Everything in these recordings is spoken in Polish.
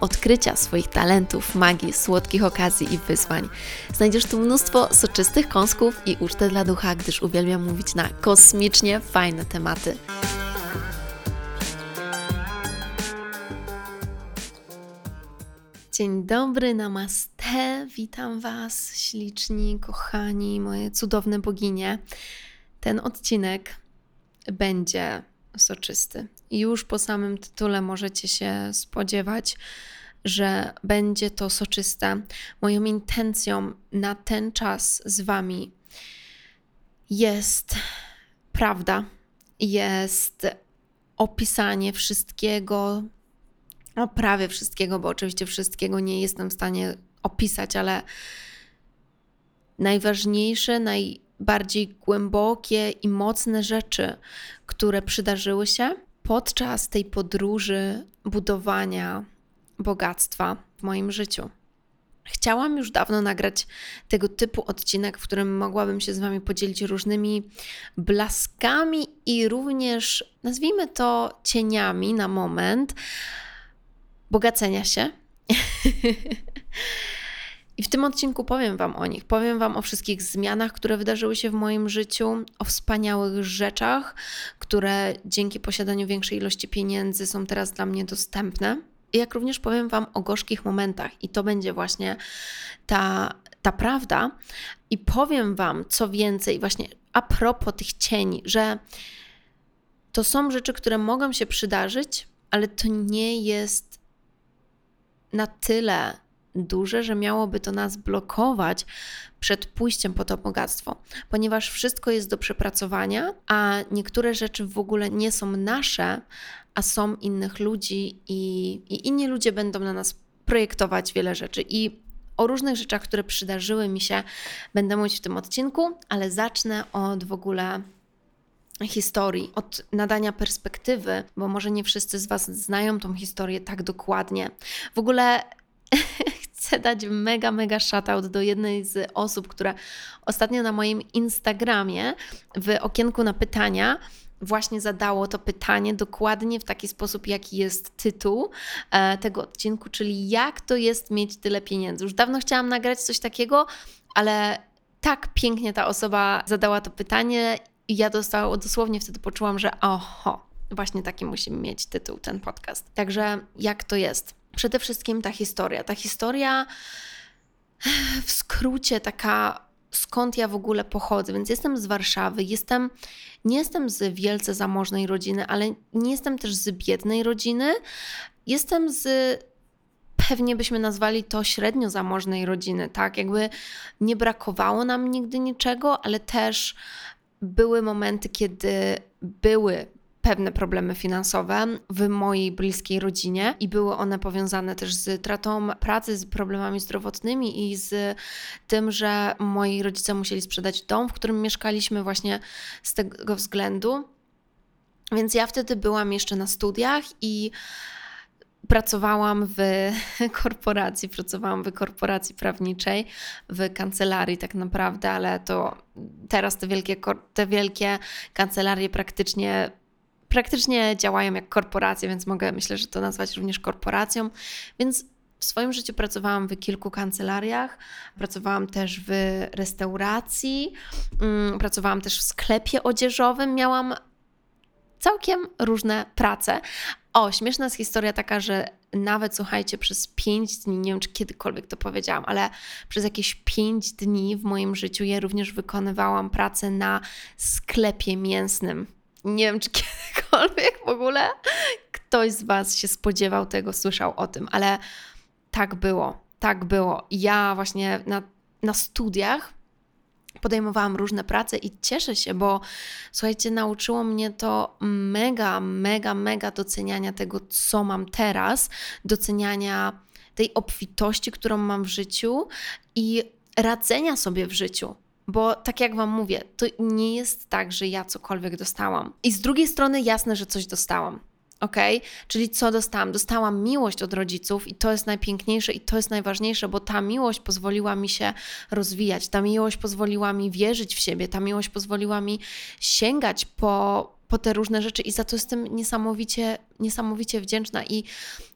odkrycia swoich talentów, magii, słodkich okazji i wyzwań. Znajdziesz tu mnóstwo soczystych kąsków i ucztę dla ducha, gdyż uwielbiam mówić na kosmicznie fajne tematy. Dzień dobry, namaste, witam Was, śliczni, kochani, moje cudowne boginie. Ten odcinek będzie soczysty. Już po samym tytule możecie się spodziewać, że będzie to soczyste. Moją intencją na ten czas z Wami jest prawda, jest opisanie wszystkiego, no prawie wszystkiego, bo oczywiście wszystkiego nie jestem w stanie opisać, ale najważniejsze, naj bardziej głębokie i mocne rzeczy, które przydarzyły się podczas tej podróży budowania bogactwa w moim życiu. Chciałam już dawno nagrać tego typu odcinek, w którym mogłabym się z Wami podzielić różnymi blaskami i również, nazwijmy to, cieniami na moment bogacenia się. I w tym odcinku powiem Wam o nich. Powiem Wam o wszystkich zmianach, które wydarzyły się w moim życiu, o wspaniałych rzeczach, które dzięki posiadaniu większej ilości pieniędzy są teraz dla mnie dostępne. Jak również powiem Wam o gorzkich momentach, i to będzie właśnie ta, ta prawda. I powiem Wam co więcej, właśnie a propos tych cieni, że to są rzeczy, które mogą się przydarzyć, ale to nie jest na tyle duże, że miałoby to nas blokować przed pójściem po to bogactwo, ponieważ wszystko jest do przepracowania, a niektóre rzeczy w ogóle nie są nasze, a są innych ludzi i, i inni ludzie będą na nas projektować wiele rzeczy. I o różnych rzeczach, które przydarzyły mi się, będę mówić w tym odcinku, ale zacznę od w ogóle historii, od nadania perspektywy, bo może nie wszyscy z Was znają tą historię tak dokładnie. W ogóle chcę dać mega, mega shoutout do jednej z osób, która ostatnio na moim Instagramie w okienku na pytania właśnie zadało to pytanie dokładnie w taki sposób, jaki jest tytuł e, tego odcinku, czyli jak to jest mieć tyle pieniędzy. Już dawno chciałam nagrać coś takiego, ale tak pięknie ta osoba zadała to pytanie i ja dostała, dosłownie wtedy poczułam, że oho, właśnie taki musi mieć tytuł ten podcast. Także jak to jest? Przede wszystkim ta historia. Ta historia w skrócie taka skąd ja w ogóle pochodzę. Więc jestem z Warszawy, jestem, nie jestem z wielce zamożnej rodziny, ale nie jestem też z biednej rodziny. Jestem z pewnie byśmy nazwali to średnio zamożnej rodziny, tak? Jakby nie brakowało nam nigdy niczego, ale też były momenty, kiedy były pewne problemy finansowe w mojej bliskiej rodzinie i były one powiązane też z tratą pracy, z problemami zdrowotnymi i z tym, że moi rodzice musieli sprzedać dom, w którym mieszkaliśmy właśnie z tego względu. Więc ja wtedy byłam jeszcze na studiach i pracowałam w korporacji, pracowałam w korporacji prawniczej, w kancelarii tak naprawdę, ale to teraz te wielkie, te wielkie kancelarie praktycznie praktycznie działają jak korporacje, więc mogę myślę, że to nazwać również korporacją. Więc w swoim życiu pracowałam w kilku kancelariach, pracowałam też w restauracji, mm, pracowałam też w sklepie odzieżowym, miałam całkiem różne prace. O, śmieszna jest historia taka, że nawet słuchajcie, przez pięć dni, nie wiem czy kiedykolwiek to powiedziałam, ale przez jakieś pięć dni w moim życiu ja również wykonywałam pracę na sklepie mięsnym. Nie wiem, czy kiedykolwiek w ogóle ktoś z Was się spodziewał tego, słyszał o tym, ale tak było, tak było. Ja właśnie na, na studiach podejmowałam różne prace i cieszę się, bo słuchajcie, nauczyło mnie to mega, mega, mega doceniania tego, co mam teraz, doceniania tej obfitości, którą mam w życiu i radzenia sobie w życiu. Bo tak jak Wam mówię, to nie jest tak, że ja cokolwiek dostałam. I z drugiej strony jasne, że coś dostałam. Ok? Czyli co dostałam? Dostałam miłość od rodziców i to jest najpiękniejsze i to jest najważniejsze, bo ta miłość pozwoliła mi się rozwijać, ta miłość pozwoliła mi wierzyć w siebie, ta miłość pozwoliła mi sięgać po, po te różne rzeczy i za to jestem niesamowicie, niesamowicie wdzięczna i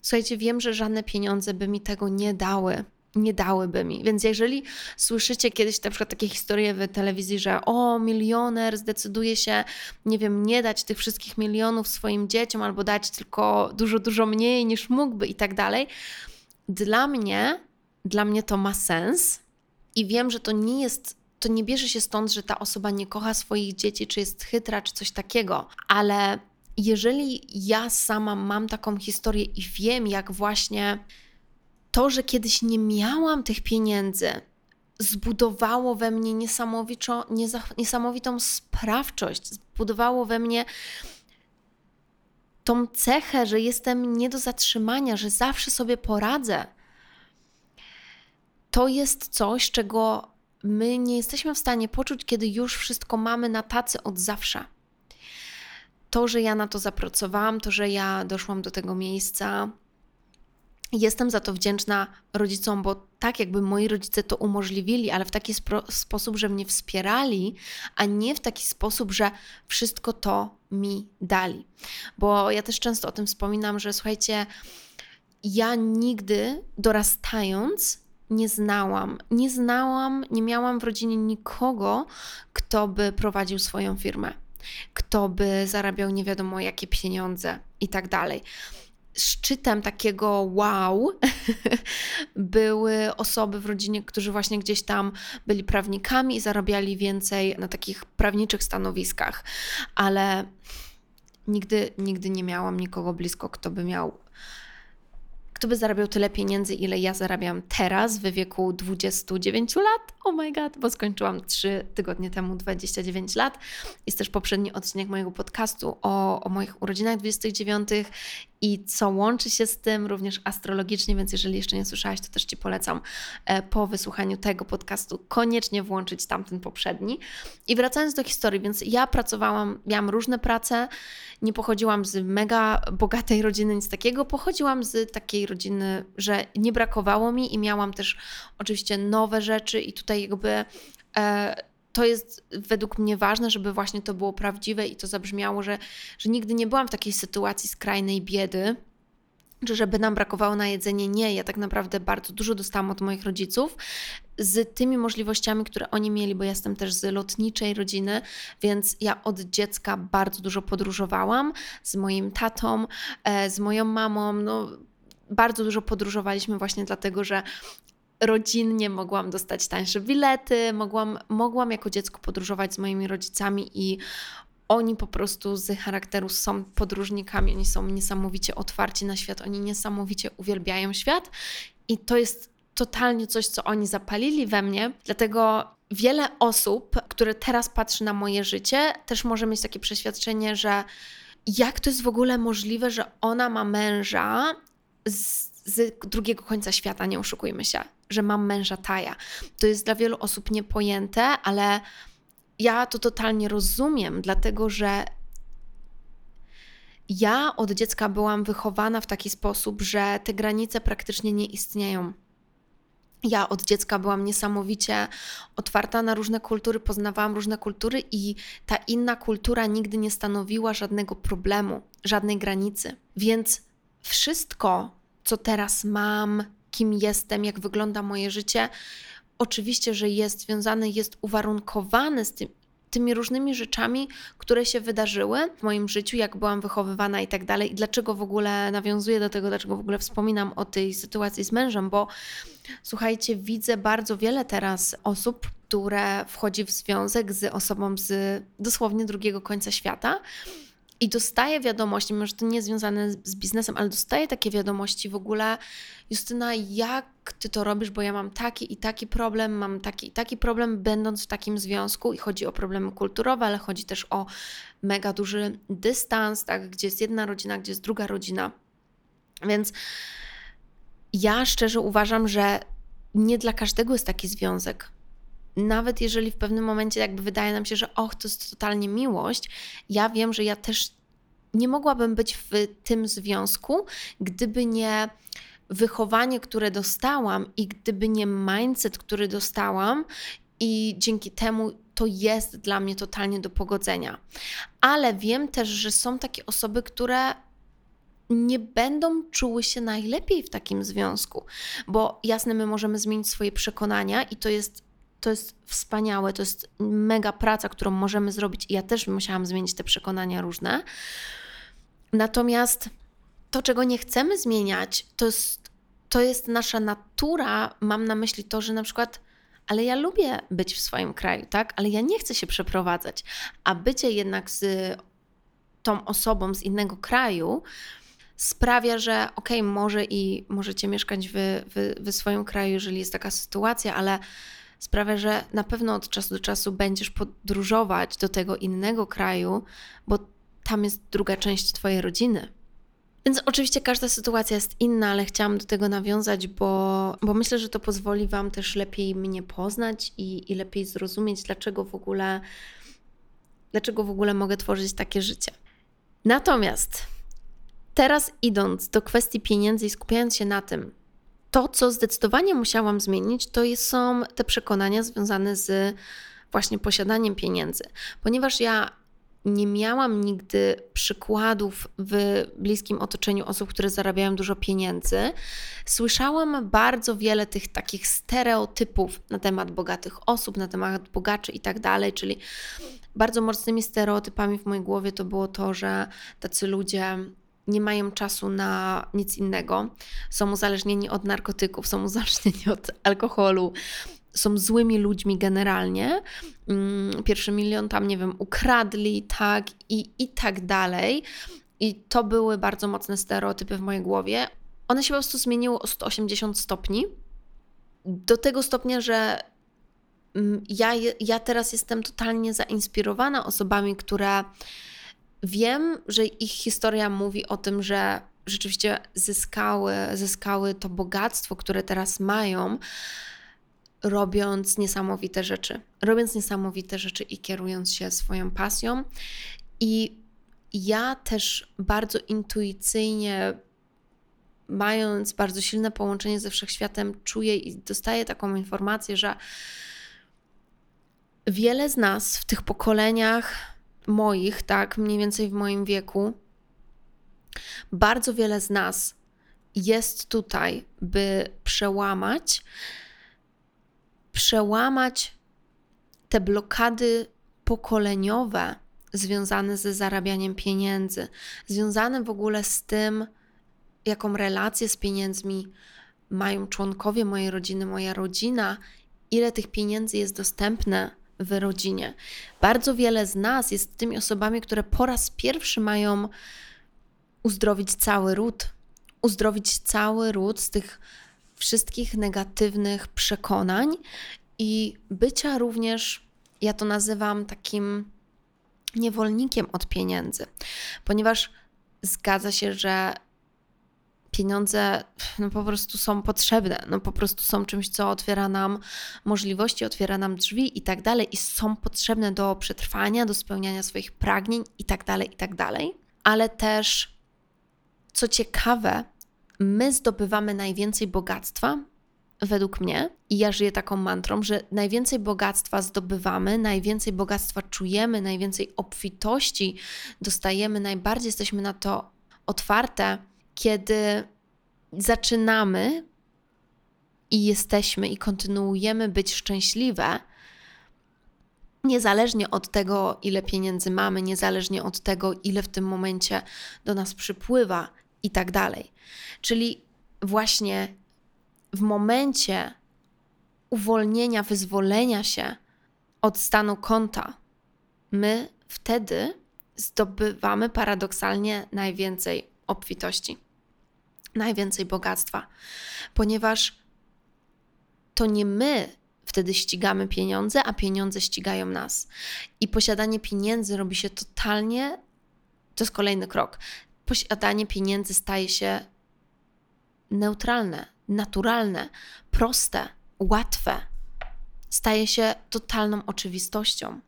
słuchajcie, wiem, że żadne pieniądze by mi tego nie dały nie dałyby mi. Więc jeżeli słyszycie kiedyś na przykład takie historie w telewizji, że o, milioner zdecyduje się, nie wiem, nie dać tych wszystkich milionów swoim dzieciom albo dać tylko dużo, dużo mniej niż mógłby i tak dalej, dla mnie, dla mnie to ma sens i wiem, że to nie jest to nie bierze się stąd, że ta osoba nie kocha swoich dzieci, czy jest chytra, czy coś takiego, ale jeżeli ja sama mam taką historię i wiem, jak właśnie to, że kiedyś nie miałam tych pieniędzy, zbudowało we mnie niesamowitą, sprawczość, zbudowało we mnie tą cechę, że jestem nie do zatrzymania, że zawsze sobie poradzę. To jest coś, czego my nie jesteśmy w stanie poczuć, kiedy już wszystko mamy na tacy od zawsze. To, że ja na to zapracowałam, to, że ja doszłam do tego miejsca, Jestem za to wdzięczna rodzicom, bo tak jakby moi rodzice to umożliwili, ale w taki sposób, że mnie wspierali, a nie w taki sposób, że wszystko to mi dali. Bo ja też często o tym wspominam, że słuchajcie, ja nigdy dorastając nie znałam, nie znałam, nie miałam w rodzinie nikogo, kto by prowadził swoją firmę, kto by zarabiał nie wiadomo jakie pieniądze i tak dalej szczytem takiego wow były osoby w rodzinie, którzy właśnie gdzieś tam byli prawnikami i zarabiali więcej na takich prawniczych stanowiskach, ale nigdy, nigdy nie miałam nikogo blisko, kto by miał kto by zarabiał tyle pieniędzy, ile ja zarabiam teraz w wieku 29 lat. Oh my god, bo skończyłam 3 tygodnie temu 29 lat. Jest też poprzedni odcinek mojego podcastu o, o moich urodzinach 29 i co łączy się z tym również astrologicznie, więc jeżeli jeszcze nie słyszałaś, to też Ci polecam e, po wysłuchaniu tego podcastu koniecznie włączyć tamten poprzedni. I wracając do historii, więc ja pracowałam, miałam różne prace, nie pochodziłam z mega bogatej rodziny, nic takiego, pochodziłam z takiej rodziny, że nie brakowało mi i miałam też oczywiście nowe rzeczy i tutaj jakby e, to jest według mnie ważne, żeby właśnie to było prawdziwe i to zabrzmiało, że, że nigdy nie byłam w takiej sytuacji skrajnej biedy, że żeby nam brakowało na jedzenie. Nie, ja tak naprawdę bardzo dużo dostałam od moich rodziców z tymi możliwościami, które oni mieli, bo jestem też z lotniczej rodziny, więc ja od dziecka bardzo dużo podróżowałam z moim tatą, e, z moją mamą. No, bardzo dużo podróżowaliśmy właśnie dlatego, że rodzinnie mogłam dostać tańsze bilety, mogłam, mogłam jako dziecko podróżować z moimi rodzicami i oni po prostu z charakteru są podróżnikami, oni są niesamowicie otwarci na świat, oni niesamowicie uwielbiają świat i to jest totalnie coś, co oni zapalili we mnie. Dlatego wiele osób, które teraz patrzy na moje życie, też może mieć takie przeświadczenie, że jak to jest w ogóle możliwe, że ona ma męża z z drugiego końca świata, nie oszukujmy się, że mam męża Taja. To jest dla wielu osób niepojęte, ale ja to totalnie rozumiem, dlatego że ja od dziecka byłam wychowana w taki sposób, że te granice praktycznie nie istnieją. Ja od dziecka byłam niesamowicie otwarta na różne kultury, poznawałam różne kultury i ta inna kultura nigdy nie stanowiła żadnego problemu, żadnej granicy. Więc wszystko, co teraz mam, kim jestem, jak wygląda moje życie, oczywiście, że jest związane, jest uwarunkowane z tym, tymi różnymi rzeczami, które się wydarzyły w moim życiu, jak byłam wychowywana i tak dalej. I dlaczego w ogóle nawiązuję do tego, dlaczego w ogóle wspominam o tej sytuacji z mężem, bo słuchajcie, widzę bardzo wiele teraz osób, które wchodzi w związek z osobą z dosłownie drugiego końca świata I dostaję wiadomości, mimo że to nie związane z biznesem, ale dostaję takie wiadomości w ogóle, Justyna, jak ty to robisz, bo ja mam taki i taki problem, mam taki i taki problem, będąc w takim związku, i chodzi o problemy kulturowe, ale chodzi też o mega duży dystans, tak, gdzie jest jedna rodzina, gdzie jest druga rodzina. Więc ja szczerze uważam, że nie dla każdego jest taki związek. Nawet jeżeli w pewnym momencie jakby wydaje nam się, że och, to jest totalnie miłość, ja wiem, że ja też nie mogłabym być w tym związku, gdyby nie wychowanie, które dostałam i gdyby nie mindset, który dostałam i dzięki temu to jest dla mnie totalnie do pogodzenia. Ale wiem też, że są takie osoby, które nie będą czuły się najlepiej w takim związku, bo jasne, my możemy zmienić swoje przekonania i to jest, to jest wspaniałe, to jest mega praca, którą możemy zrobić. I ja też musiałam zmienić te przekonania różne. Natomiast to, czego nie chcemy zmieniać, to jest, to jest nasza natura. Mam na myśli to, że na przykład ale ja lubię być w swoim kraju, tak? Ale ja nie chcę się przeprowadzać. A bycie jednak z tą osobą z innego kraju sprawia, że okej, okay, może i możecie mieszkać w, w, w swoim kraju, jeżeli jest taka sytuacja, ale sprawia, że na pewno od czasu do czasu będziesz podróżować do tego innego kraju, bo tam jest druga część Twojej rodziny. Więc oczywiście każda sytuacja jest inna, ale chciałam do tego nawiązać, bo, bo myślę, że to pozwoli Wam też lepiej mnie poznać i, i lepiej zrozumieć, dlaczego w ogóle, dlaczego w ogóle mogę tworzyć takie życie. Natomiast Teraz idąc do kwestii pieniędzy i skupiając się na tym, to co zdecydowanie musiałam zmienić, to są te przekonania związane z właśnie posiadaniem pieniędzy, ponieważ ja nie miałam nigdy przykładów w bliskim otoczeniu osób, które zarabiają dużo pieniędzy. Słyszałam bardzo wiele tych takich stereotypów na temat bogatych osób, na temat bogaczy i tak dalej, czyli bardzo mocnymi stereotypami w mojej głowie to było to, że tacy ludzie nie mają czasu na nic innego, są uzależnieni od narkotyków, są uzależnieni od alkoholu, są złymi ludźmi generalnie. Mm, pierwszy milion tam, nie wiem, ukradli, tak i, i tak dalej. I to były bardzo mocne stereotypy w mojej głowie. One się po prostu zmieniły o 180 stopni. Do tego stopnia, że mm, ja, ja teraz jestem totalnie zainspirowana osobami, które Wiem, że ich historia mówi o tym, że rzeczywiście zyskały, zyskały to bogactwo, które teraz mają, robiąc niesamowite rzeczy. Robiąc niesamowite rzeczy i kierując się swoją pasją. I ja też bardzo intuicyjnie, mając bardzo silne połączenie ze wszechświatem, czuję i dostaję taką informację, że wiele z nas w tych pokoleniach moich, tak, mniej więcej w moim wieku, bardzo wiele z nas jest tutaj, by przełamać, przełamać te blokady pokoleniowe związane ze zarabianiem pieniędzy, związane w ogóle z tym, jaką relację z pieniędzmi mają członkowie mojej rodziny, moja rodzina, ile tych pieniędzy jest dostępne w rodzinie. Bardzo wiele z nas jest tymi osobami, które po raz pierwszy mają uzdrowić cały ród, uzdrowić cały ród z tych wszystkich negatywnych przekonań i bycia również, ja to nazywam takim niewolnikiem od pieniędzy, ponieważ zgadza się, że pieniądze no, po prostu są potrzebne, no, po prostu są czymś, co otwiera nam możliwości, otwiera nam drzwi i tak dalej, i są potrzebne do przetrwania, do spełniania swoich pragnień i tak dalej, i tak dalej. Ale też, co ciekawe, my zdobywamy najwięcej bogactwa, według mnie, i ja żyję taką mantrą, że najwięcej bogactwa zdobywamy, najwięcej bogactwa czujemy, najwięcej obfitości dostajemy, najbardziej jesteśmy na to otwarte kiedy zaczynamy i jesteśmy i kontynuujemy być szczęśliwe, niezależnie od tego, ile pieniędzy mamy, niezależnie od tego, ile w tym momencie do nas przypływa i tak dalej. Czyli właśnie w momencie uwolnienia, wyzwolenia się od stanu konta, my wtedy zdobywamy paradoksalnie najwięcej obfitości, najwięcej bogactwa, ponieważ to nie my wtedy ścigamy pieniądze, a pieniądze ścigają nas. I posiadanie pieniędzy robi się totalnie, to jest kolejny krok. Posiadanie pieniędzy staje się neutralne, naturalne, proste, łatwe. Staje się totalną oczywistością.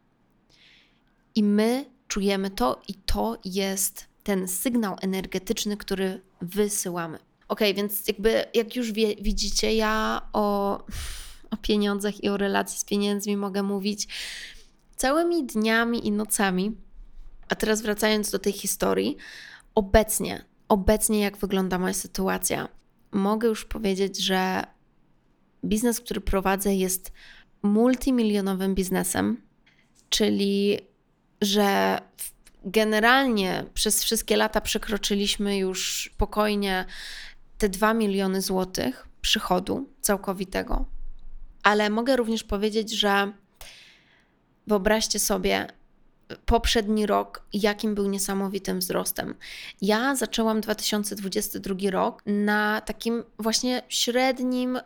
I my czujemy to, i to jest ten sygnał energetyczny, który wysyłamy. Ok, więc jakby jak już wie, widzicie, ja o, o pieniądzach i o relacji z pieniędzmi mogę mówić całymi dniami i nocami. A teraz wracając do tej historii, obecnie, obecnie jak wygląda moja sytuacja, mogę już powiedzieć, że biznes, który prowadzę, jest multimilionowym biznesem, czyli że generalnie przez wszystkie lata przekroczyliśmy już spokojnie te 2 miliony złotych przychodu całkowitego. Ale mogę również powiedzieć, że wyobraźcie sobie, poprzedni rok, jakim był niesamowitym wzrostem. Ja zaczęłam 2022 rok na takim właśnie średnim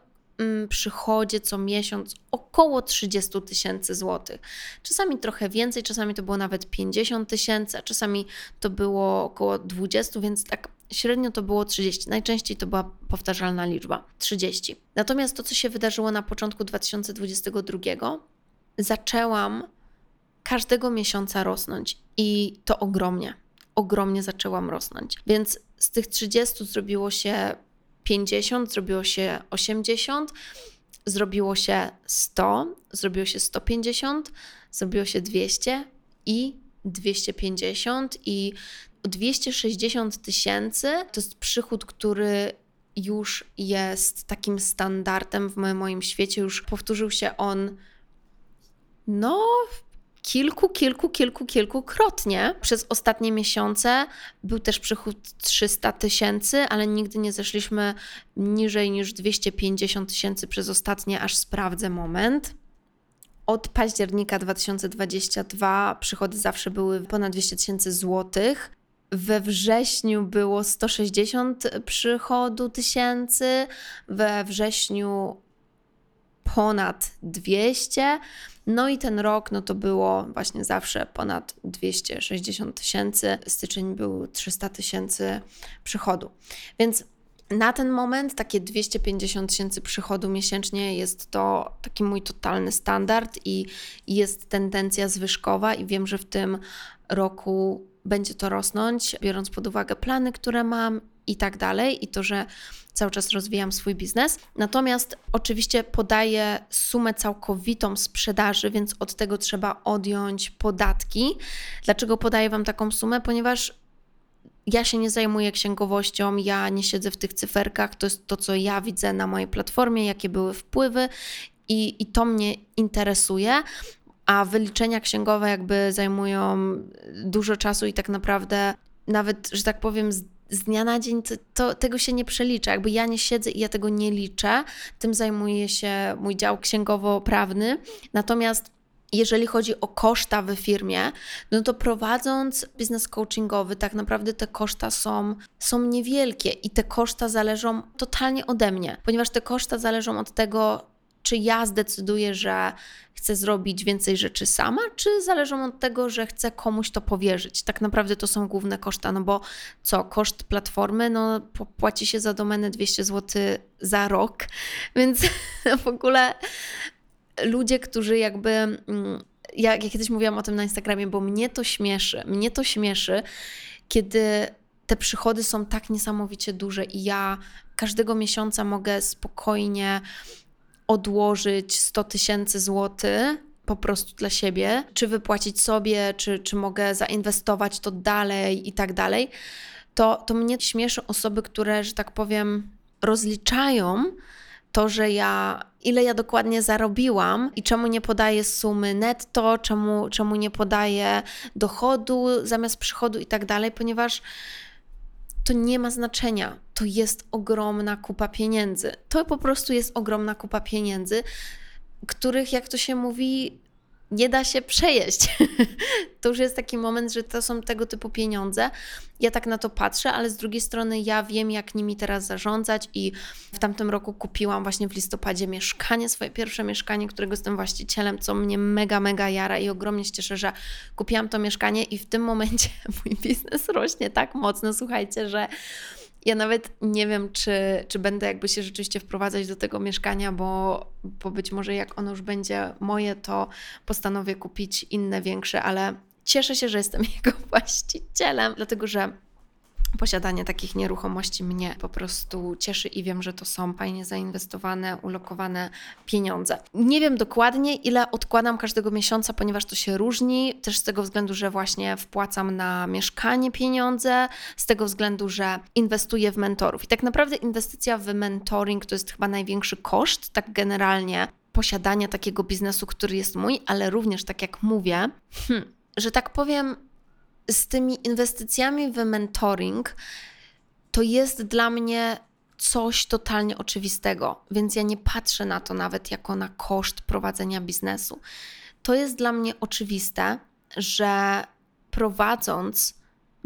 przychodzie co miesiąc około 30 tysięcy złotych. Czasami trochę więcej, czasami to było nawet 50 tysięcy, a czasami to było około 20, więc tak średnio to było 30. Najczęściej to była powtarzalna liczba 30. Natomiast to, co się wydarzyło na początku 2022, zaczęłam każdego miesiąca rosnąć i to ogromnie, ogromnie zaczęłam rosnąć. Więc z tych 30 zrobiło się 50, zrobiło się 80, zrobiło się 100, zrobiło się 150, zrobiło się 200 i 250 i 260 tysięcy to jest przychód, który już jest takim standardem w moim świecie, już powtórzył się on no kilku, kilku, kilku, kilkukrotnie. Przez ostatnie miesiące był też przychód 300 tysięcy, ale nigdy nie zeszliśmy niżej niż 250 tysięcy przez ostatnie, aż sprawdzę moment. Od października 2022 przychody zawsze były ponad 200 tysięcy złotych. We wrześniu było 160 przychodu tysięcy, we wrześniu ponad 200. No i ten rok, no to było właśnie zawsze ponad 260 tysięcy. Styczeń był 300 tysięcy przychodu. Więc na ten moment takie 250 tysięcy przychodu miesięcznie jest to taki mój totalny standard i jest tendencja zwyżkowa i wiem, że w tym roku będzie to rosnąć, biorąc pod uwagę plany, które mam i tak dalej, i to, że cały czas rozwijam swój biznes. Natomiast oczywiście podaję sumę całkowitą sprzedaży, więc od tego trzeba odjąć podatki. Dlaczego podaję Wam taką sumę? Ponieważ ja się nie zajmuję księgowością, ja nie siedzę w tych cyferkach, to jest to, co ja widzę na mojej platformie, jakie były wpływy i, i to mnie interesuje. A wyliczenia księgowe jakby zajmują dużo czasu i tak naprawdę nawet, że tak powiem, z dnia na dzień to, to, tego się nie przelicza. Jakby ja nie siedzę i ja tego nie liczę, tym zajmuje się mój dział księgowo-prawny. Natomiast jeżeli chodzi o koszta w firmie, no to prowadząc biznes coachingowy, tak naprawdę te koszta są, są niewielkie i te koszta zależą totalnie ode mnie, ponieważ te koszta zależą od tego, czy ja zdecyduję, że chcę zrobić więcej rzeczy sama, czy zależą od tego, że chcę komuś to powierzyć. Tak naprawdę to są główne koszta, no bo co, koszt platformy, no płaci się za domenę 200 zł za rok, więc w ogóle ludzie, którzy jakby mm, ja, ja kiedyś mówiłam o tym na Instagramie, bo mnie to śmieszy. Mnie to śmieszy, kiedy te przychody są tak niesamowicie duże i ja każdego miesiąca mogę spokojnie odłożyć 100 tysięcy złotych po prostu dla siebie, czy wypłacić sobie, czy, czy mogę zainwestować to dalej i tak dalej, to, to mnie śmieszy osoby, które, że tak powiem, rozliczają to, że ja, ile ja dokładnie zarobiłam i czemu nie podaję sumy netto, czemu, czemu nie podaję dochodu zamiast przychodu i tak dalej, ponieważ to nie ma znaczenia. To jest ogromna kupa pieniędzy. To po prostu jest ogromna kupa pieniędzy, których, jak to się mówi, nie da się przejeść. to już jest taki moment, że to są tego typu pieniądze. Ja tak na to patrzę, ale z drugiej strony ja wiem, jak nimi teraz zarządzać i w tamtym roku kupiłam właśnie w listopadzie mieszkanie, swoje pierwsze mieszkanie, którego jestem właścicielem, co mnie mega, mega jara i ogromnie się cieszę, że kupiłam to mieszkanie i w tym momencie mój biznes rośnie tak mocno, słuchajcie, że ja nawet nie wiem, czy, czy będę jakby się rzeczywiście wprowadzać do tego mieszkania, bo, bo być może jak ono już będzie moje, to postanowię kupić inne, większe, ale cieszę się, że jestem jego właścicielem, dlatego że posiadanie takich nieruchomości mnie po prostu cieszy i wiem, że to są fajnie zainwestowane, ulokowane pieniądze. Nie wiem dokładnie, ile odkładam każdego miesiąca, ponieważ to się różni, też z tego względu, że właśnie wpłacam na mieszkanie pieniądze, z tego względu, że inwestuję w mentorów. I tak naprawdę inwestycja w mentoring to jest chyba największy koszt, tak generalnie posiadania takiego biznesu, który jest mój, ale również, tak jak mówię, hmm, że tak powiem, z tymi inwestycjami w mentoring to jest dla mnie coś totalnie oczywistego, więc ja nie patrzę na to nawet jako na koszt prowadzenia biznesu. To jest dla mnie oczywiste, że prowadząc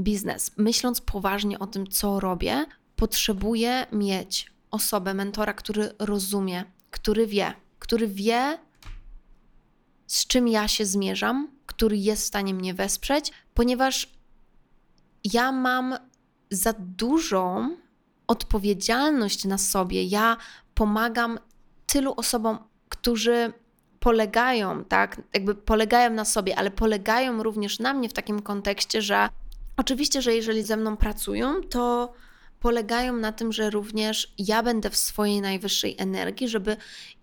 biznes, myśląc poważnie o tym, co robię, potrzebuję mieć osobę, mentora, który rozumie, który wie, który wie, z czym ja się zmierzam, który jest w stanie mnie wesprzeć, ponieważ ja mam za dużą odpowiedzialność na sobie. Ja pomagam tylu osobom, którzy polegają, tak, jakby polegają na sobie, ale polegają również na mnie w takim kontekście, że oczywiście, że jeżeli ze mną pracują, to polegają na tym, że również ja będę w swojej najwyższej energii, żeby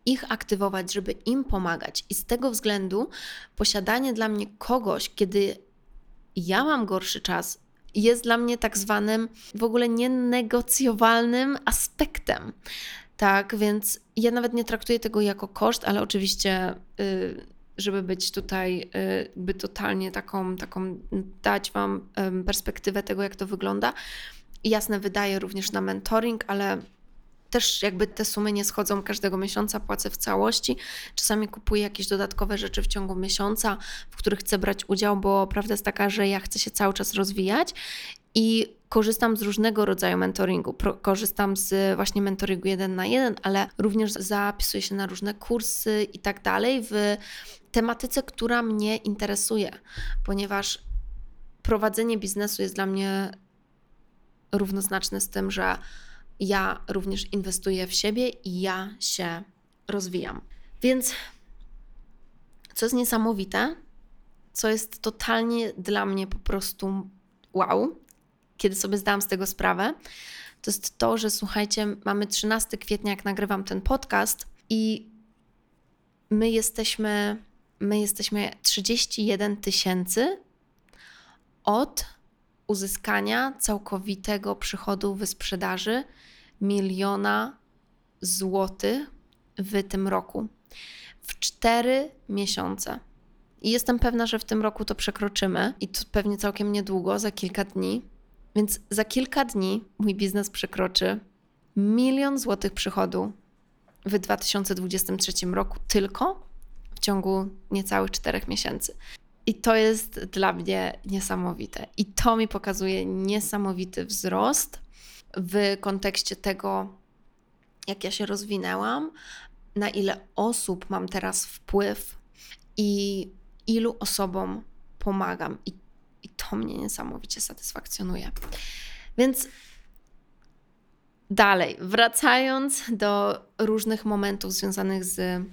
ich aktywować, żeby im pomagać. I z tego względu posiadanie dla mnie kogoś, kiedy ja mam gorszy czas, jest dla mnie tak zwanym w ogóle nienegocjowalnym aspektem. Tak, więc ja nawet nie traktuję tego jako koszt, ale oczywiście, y, żeby być tutaj, y, by totalnie taką, taką dać Wam perspektywę tego, jak to wygląda. Jasne, wydaję również na mentoring, ale też jakby te sumy nie schodzą każdego miesiąca, płacę w całości. Czasami kupuję jakieś dodatkowe rzeczy w ciągu miesiąca, w których chcę brać udział, bo prawda jest taka, że ja chcę się cały czas rozwijać i korzystam z różnego rodzaju mentoringu. korzystam z właśnie mentoringu jeden na jeden, ale również zapisuję się na różne kursy i tak dalej w tematyce, która mnie interesuje, ponieważ prowadzenie biznesu jest dla mnie równoznaczne z tym, że ja również inwestuję w siebie i ja się rozwijam. Więc co jest niesamowite, co jest totalnie dla mnie po prostu wow, kiedy sobie zdałam z tego sprawę, to jest to, że słuchajcie, mamy 13 kwietnia, jak nagrywam ten podcast i my jesteśmy, my jesteśmy 31 tysięcy od uzyskania całkowitego przychodu wysprzedaży miliona złotych w tym roku. W cztery miesiące. I jestem pewna, że w tym roku to przekroczymy i to pewnie całkiem niedługo, za kilka dni. Więc za kilka dni mój biznes przekroczy milion złotych przychodu w 2023 roku tylko w ciągu niecałych czterech miesięcy. I to jest dla mnie niesamowite. I to mi pokazuje niesamowity wzrost w kontekście tego, jak ja się rozwinęłam, na ile osób mam teraz wpływ i ilu osobom pomagam. I, i to mnie niesamowicie satysfakcjonuje. Więc dalej, wracając do różnych momentów związanych z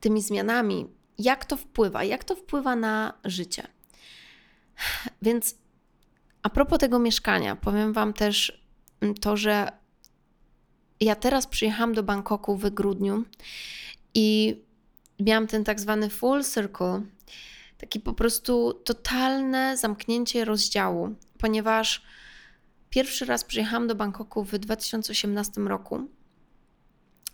tymi zmianami, jak to wpływa, jak to wpływa na życie. Więc a propos tego mieszkania, powiem Wam też to, że ja teraz przyjechałam do Bangkoku w grudniu i miałam ten tak zwany full circle, taki po prostu totalne zamknięcie rozdziału, ponieważ pierwszy raz przyjechałam do Bangkoku w 2018 roku.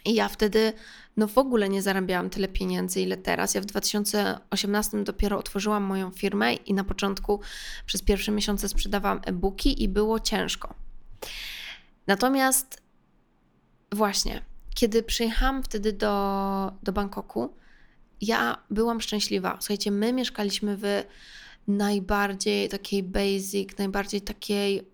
I ja wtedy no w ogóle nie zarabiałam tyle pieniędzy, ile teraz. Ja w 2018 dopiero otworzyłam moją firmę i na początku przez pierwsze miesiące sprzedawałam e-booki i było ciężko. Natomiast właśnie, kiedy przyjechałam wtedy do, do Bangkoku, ja byłam szczęśliwa. Słuchajcie, my mieszkaliśmy w najbardziej takiej basic, najbardziej takiej,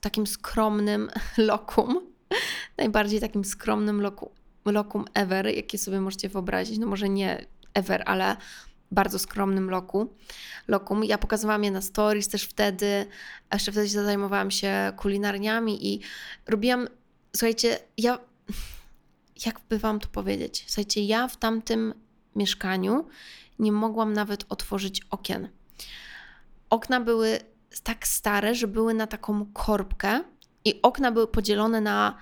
takim skromnym lokum. najbardziej takim skromnym lokum, lokum ever, jakie sobie możecie wyobrazić. No może nie ever, ale bardzo skromnym loku, lokum. Ja pokazywałam je na stories też wtedy, jeszcze wtedy zajmowałam się kulinarniami i robiłam, słuchajcie, ja, jak by Wam to powiedzieć? Słuchajcie, ja w tamtym mieszkaniu nie mogłam nawet otworzyć okien. Okna były tak stare, że były na taką korbkę i okna były podzielone na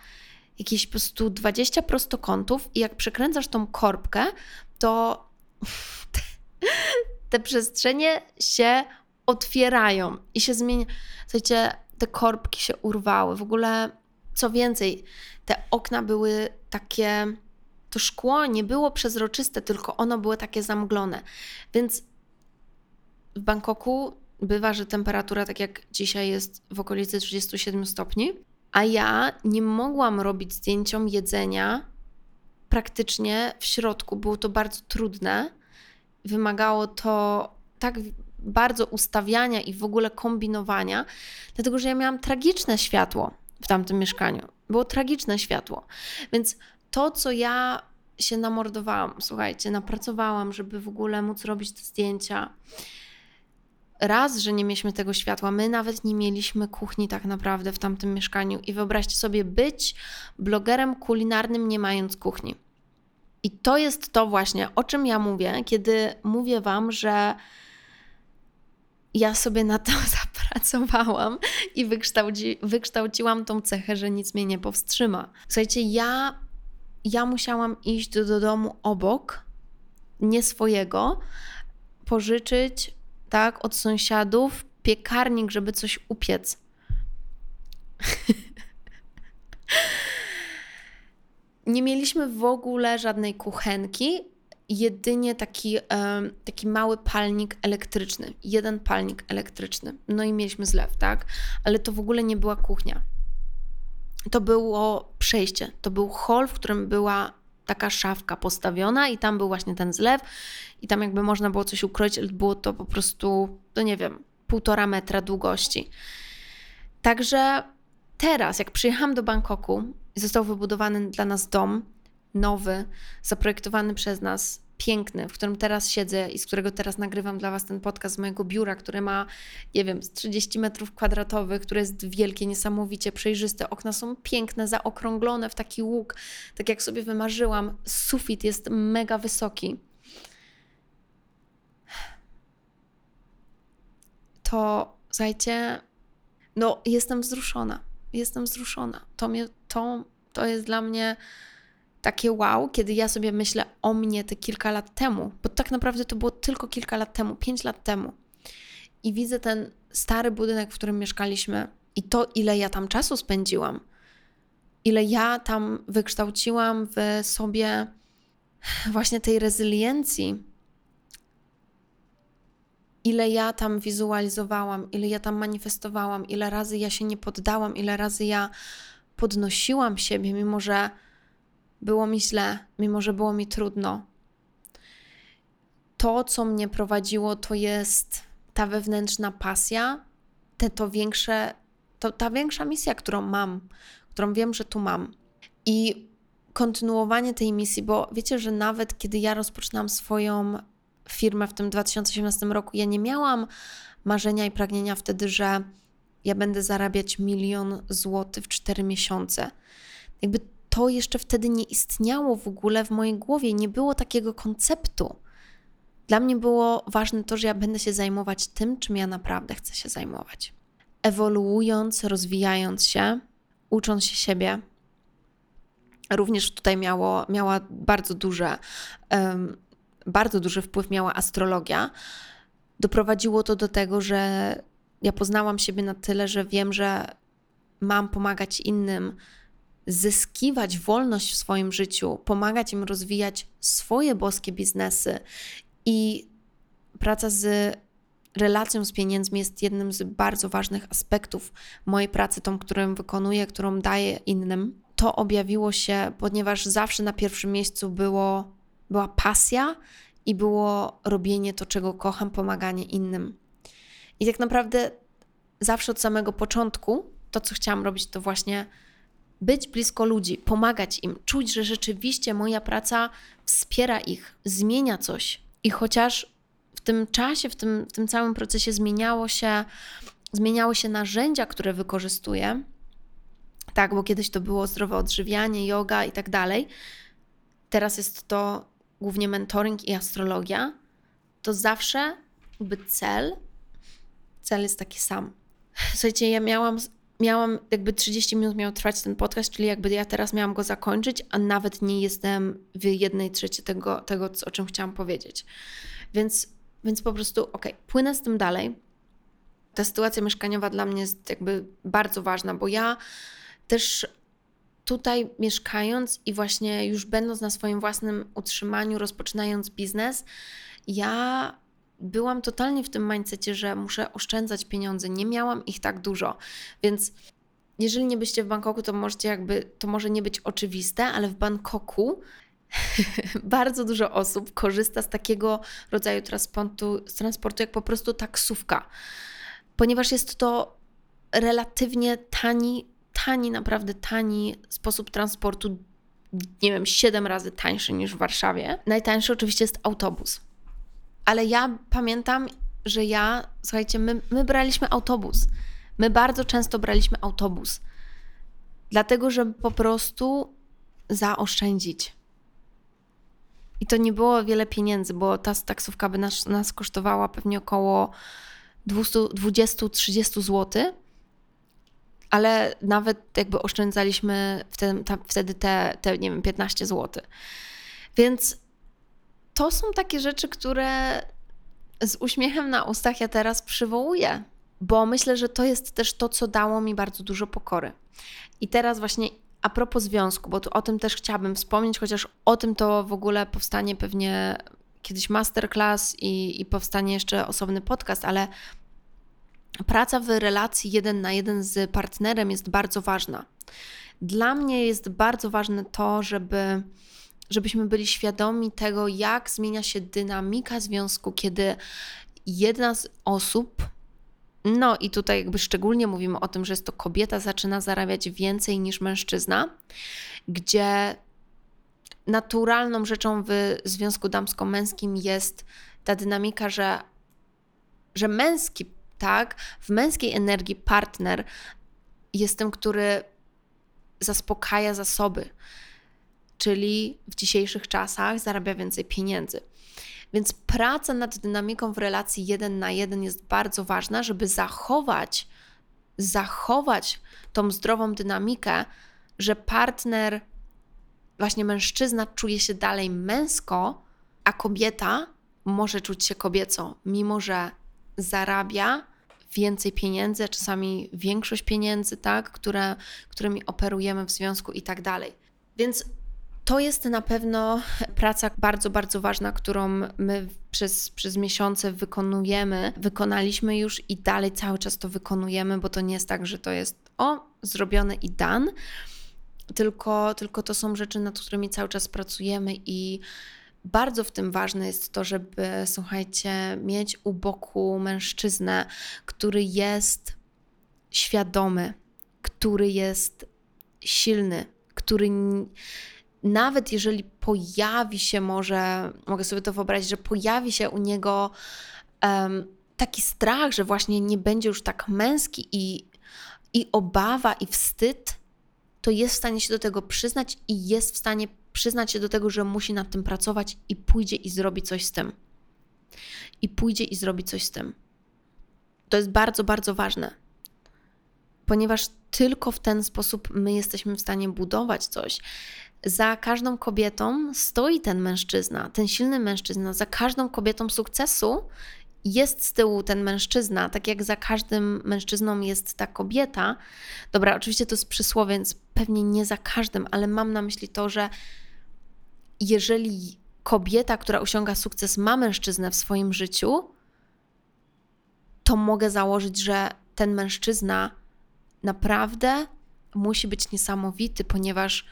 jakieś po prostu 20 prostokątów i jak przekręcasz tą korbkę, to te przestrzenie się otwierają i się zmienia. Słuchajcie, te korbki się urwały. W ogóle, co więcej, te okna były takie. To szkło nie było przezroczyste, tylko ono było takie zamglone. Więc w Bangkoku bywa, że temperatura, tak jak dzisiaj jest w okolicy 37 stopni, a ja nie mogłam robić zdjęciom jedzenia praktycznie w środku. Było to bardzo trudne wymagało to tak bardzo ustawiania i w ogóle kombinowania, dlatego że ja miałam tragiczne światło w tamtym mieszkaniu. Było tragiczne światło. Więc to, co ja się namordowałam, słuchajcie, napracowałam, żeby w ogóle móc robić te zdjęcia. Raz, że nie mieliśmy tego światła, my nawet nie mieliśmy kuchni tak naprawdę w tamtym mieszkaniu. I wyobraźcie sobie, być blogerem kulinarnym, nie mając kuchni. I to jest to właśnie, o czym ja mówię, kiedy mówię Wam, że ja sobie na to zapracowałam i wykształci, wykształciłam tą cechę, że nic mnie nie powstrzyma. Słuchajcie, ja, ja musiałam iść do, do domu obok, nie swojego, pożyczyć tak od sąsiadów piekarnik, żeby coś upiec. nie mieliśmy w ogóle żadnej kuchenki, jedynie taki, taki mały palnik elektryczny, jeden palnik elektryczny. No i mieliśmy zlew, tak? Ale to w ogóle nie była kuchnia. To było przejście, to był hol, w którym była taka szafka postawiona i tam był właśnie ten zlew i tam jakby można było coś ukroić, ale było to po prostu, to nie wiem, półtora metra długości. Także teraz, jak przyjechałam do Bangkoku, został wybudowany dla nas dom, nowy, zaprojektowany przez nas, piękny, w którym teraz siedzę i z którego teraz nagrywam dla Was ten podcast z mojego biura, które ma, nie wiem, z 30 metrów kwadratowych, które jest wielkie, niesamowicie przejrzyste. Okna są piękne, zaokrąglone w taki łuk, tak jak sobie wymarzyłam. Sufit jest mega wysoki. To, słuchajcie, no jestem wzruszona jestem wzruszona. To, mnie, to, to jest dla mnie takie wow, kiedy ja sobie myślę o mnie te kilka lat temu, bo tak naprawdę to było tylko kilka lat temu, pięć lat temu. I widzę ten stary budynek, w którym mieszkaliśmy, i to, ile ja tam czasu spędziłam, ile ja tam wykształciłam w sobie właśnie tej rezyliencji, ile ja tam wizualizowałam, ile ja tam manifestowałam, ile razy ja się nie poddałam, ile razy ja podnosiłam siebie, mimo że było mi źle, mimo że było mi trudno. To, co mnie prowadziło, to jest ta wewnętrzna pasja, te, to większe, to, ta większa misja, którą mam, którą wiem, że tu mam. I kontynuowanie tej misji, bo wiecie, że nawet kiedy ja rozpoczynam swoją firmę w tym 2018 roku, ja nie miałam marzenia i pragnienia wtedy, że ja będę zarabiać milion złotych w 4 miesiące. Jakby to jeszcze wtedy nie istniało w ogóle w mojej głowie, nie było takiego konceptu. Dla mnie było ważne to, że ja będę się zajmować tym, czym ja naprawdę chcę się zajmować. Ewoluując, rozwijając się, ucząc się siebie. Również tutaj miało, miała bardzo duże um, bardzo duży wpływ miała astrologia, doprowadziło to do tego, że ja poznałam siebie na tyle, że wiem, że mam pomagać innym zyskiwać wolność w swoim życiu, pomagać im rozwijać swoje boskie biznesy i praca z relacją z pieniędzmi jest jednym z bardzo ważnych aspektów mojej pracy, tą, którą wykonuję, którą daję innym. To objawiło się, ponieważ zawsze na pierwszym miejscu było była pasja i było robienie to, czego kocham, pomaganie innym. I tak naprawdę zawsze od samego początku to, co chciałam robić, to właśnie być blisko ludzi, pomagać im, czuć, że rzeczywiście moja praca wspiera ich, zmienia coś. I chociaż w tym czasie, w tym, w tym całym procesie zmieniało się, zmieniały się narzędzia, które wykorzystuję, tak, bo kiedyś to było zdrowe odżywianie, yoga i tak dalej. Teraz jest to głównie mentoring i astrologia. To zawsze jakby cel, cel jest taki sam. Słuchajcie, ja miałam, miałam jakby 30 minut miał trwać ten podcast, czyli jakby ja teraz miałam go zakończyć, a nawet nie jestem w jednej trzeciej tego, tego o czym chciałam powiedzieć. Więc, więc po prostu, ok, płynę z tym dalej. Ta sytuacja mieszkaniowa dla mnie jest jakby bardzo ważna, bo ja też tutaj mieszkając i właśnie już będąc na swoim własnym utrzymaniu, rozpoczynając biznes, ja byłam totalnie w tym mindsetie, że muszę oszczędzać pieniądze. Nie miałam ich tak dużo, więc jeżeli nie byście w Bangkoku, to możecie jakby, to może nie być oczywiste, ale w Bangkoku bardzo dużo osób korzysta z takiego rodzaju transportu, transportu jak po prostu taksówka, ponieważ jest to relatywnie tani tani, naprawdę tani sposób transportu, nie wiem, 7 razy tańszy niż w Warszawie. Najtańszy oczywiście jest autobus. Ale ja pamiętam, że ja, słuchajcie, my, my braliśmy autobus. My bardzo często braliśmy autobus. Dlatego, żeby po prostu zaoszczędzić. I to nie było wiele pieniędzy, bo ta taksówka by nas, nas kosztowała pewnie około 20-30 zł ale nawet jakby oszczędzaliśmy wtedy, ta, wtedy te, te, nie wiem, 15 zł. Więc to są takie rzeczy, które z uśmiechem na ustach ja teraz przywołuję, bo myślę, że to jest też to, co dało mi bardzo dużo pokory. I teraz właśnie a propos związku, bo tu o tym też chciałabym wspomnieć, chociaż o tym to w ogóle powstanie pewnie kiedyś masterclass i, i powstanie jeszcze osobny podcast, ale praca w relacji jeden na jeden z partnerem jest bardzo ważna. Dla mnie jest bardzo ważne to, żeby, żebyśmy byli świadomi tego, jak zmienia się dynamika związku, kiedy jedna z osób, no i tutaj jakby szczególnie mówimy o tym, że jest to kobieta, zaczyna zarabiać więcej niż mężczyzna, gdzie naturalną rzeczą w związku damsko-męskim jest ta dynamika, że, że męski tak? W męskiej energii partner jest tym, który zaspokaja zasoby, czyli w dzisiejszych czasach zarabia więcej pieniędzy. Więc praca nad dynamiką w relacji jeden na jeden jest bardzo ważna, żeby zachować, zachować tą zdrową dynamikę, że partner, właśnie mężczyzna, czuje się dalej męsko, a kobieta może czuć się kobieco, mimo że zarabia więcej pieniędzy, czasami większość pieniędzy, tak, które, którymi operujemy w związku i tak dalej. Więc to jest na pewno praca bardzo, bardzo ważna, którą my przez, przez miesiące wykonujemy. Wykonaliśmy już i dalej cały czas to wykonujemy, bo to nie jest tak, że to jest o, zrobione i dan, tylko, tylko to są rzeczy, nad którymi cały czas pracujemy i bardzo w tym ważne jest to, żeby, słuchajcie, mieć u boku mężczyznę, który jest świadomy, który jest silny, który nawet jeżeli pojawi się, może, mogę sobie to wyobrazić, że pojawi się u niego um, taki strach, że właśnie nie będzie już tak męski i, i obawa i wstyd, to jest w stanie się do tego przyznać i jest w stanie przyznać się do tego, że musi nad tym pracować i pójdzie i zrobi coś z tym. I pójdzie i zrobi coś z tym. To jest bardzo, bardzo ważne, ponieważ tylko w ten sposób my jesteśmy w stanie budować coś. Za każdą kobietą stoi ten mężczyzna, ten silny mężczyzna. Za każdą kobietą sukcesu jest z tyłu ten mężczyzna, tak jak za każdym mężczyzną jest ta kobieta. Dobra, oczywiście to jest przysłowie, więc pewnie nie za każdym, ale mam na myśli to, że jeżeli kobieta, która osiąga sukces, ma mężczyznę w swoim życiu, to mogę założyć, że ten mężczyzna naprawdę musi być niesamowity, ponieważ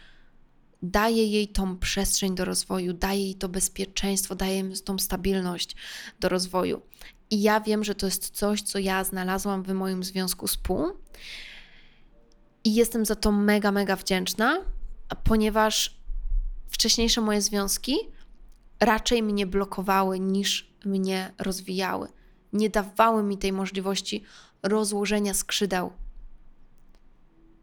daję jej tą przestrzeń do rozwoju, daję jej to bezpieczeństwo, daję jej tą stabilność do rozwoju. I ja wiem, że to jest coś, co ja znalazłam w moim związku z pół. I jestem za to mega, mega wdzięczna, ponieważ wcześniejsze moje związki raczej mnie blokowały niż mnie rozwijały. Nie dawały mi tej możliwości rozłożenia skrzydeł.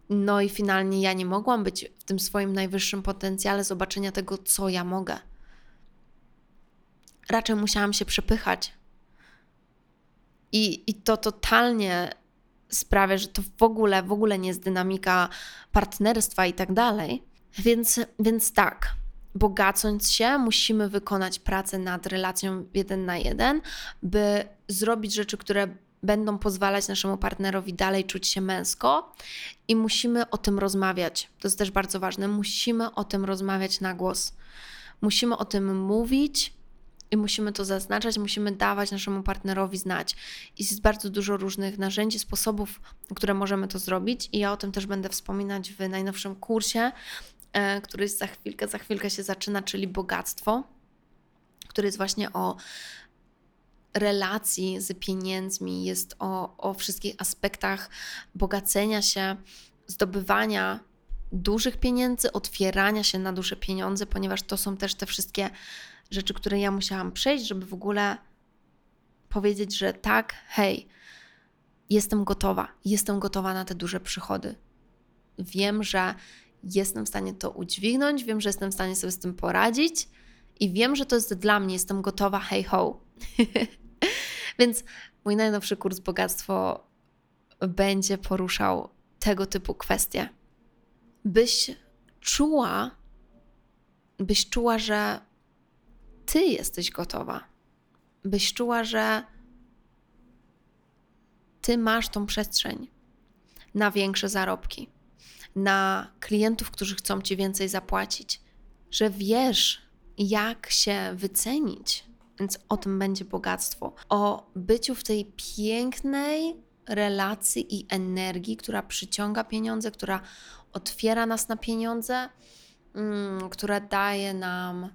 No i finalnie ja nie mogłam być w tym swoim najwyższym potencjale zobaczenia tego, co ja mogę. Raczej musiałam się przepychać. I, i to totalnie sprawia, że to w ogóle, w ogóle nie jest dynamika partnerstwa i tak dalej. Więc, więc tak, bogacąc się, musimy wykonać pracę nad relacją jeden na jeden, by zrobić rzeczy, które będą pozwalać naszemu partnerowi dalej czuć się męsko i musimy o tym rozmawiać. To jest też bardzo ważne. Musimy o tym rozmawiać na głos. Musimy o tym mówić i musimy to zaznaczać, musimy dawać naszemu partnerowi znać. I jest bardzo dużo różnych narzędzi, sposobów, które możemy to zrobić, i ja o tym też będę wspominać w najnowszym kursie, e, który za chwilkę, za chwilkę się zaczyna, czyli bogactwo, który jest właśnie o relacji z pieniędzmi, jest o, o wszystkich aspektach bogacenia się, zdobywania dużych pieniędzy, otwierania się na duże pieniądze, ponieważ to są też te wszystkie rzeczy, które ja musiałam przejść, żeby w ogóle powiedzieć, że tak, hej, jestem gotowa, jestem gotowa na te duże przychody. Wiem, że jestem w stanie to udźwignąć, wiem, że jestem w stanie sobie z tym poradzić i wiem, że to jest dla mnie, jestem gotowa, hej ho. Więc mój najnowszy kurs Bogactwo będzie poruszał tego typu kwestie. Byś czuła, byś czuła, że ty jesteś gotowa. Byś czuła, że ty masz tą przestrzeń na większe zarobki, na klientów, którzy chcą ci więcej zapłacić, że wiesz, jak się wycenić. Więc o tym będzie bogactwo. O byciu w tej pięknej relacji i energii, która przyciąga pieniądze, która otwiera nas na pieniądze, mm, która daje nam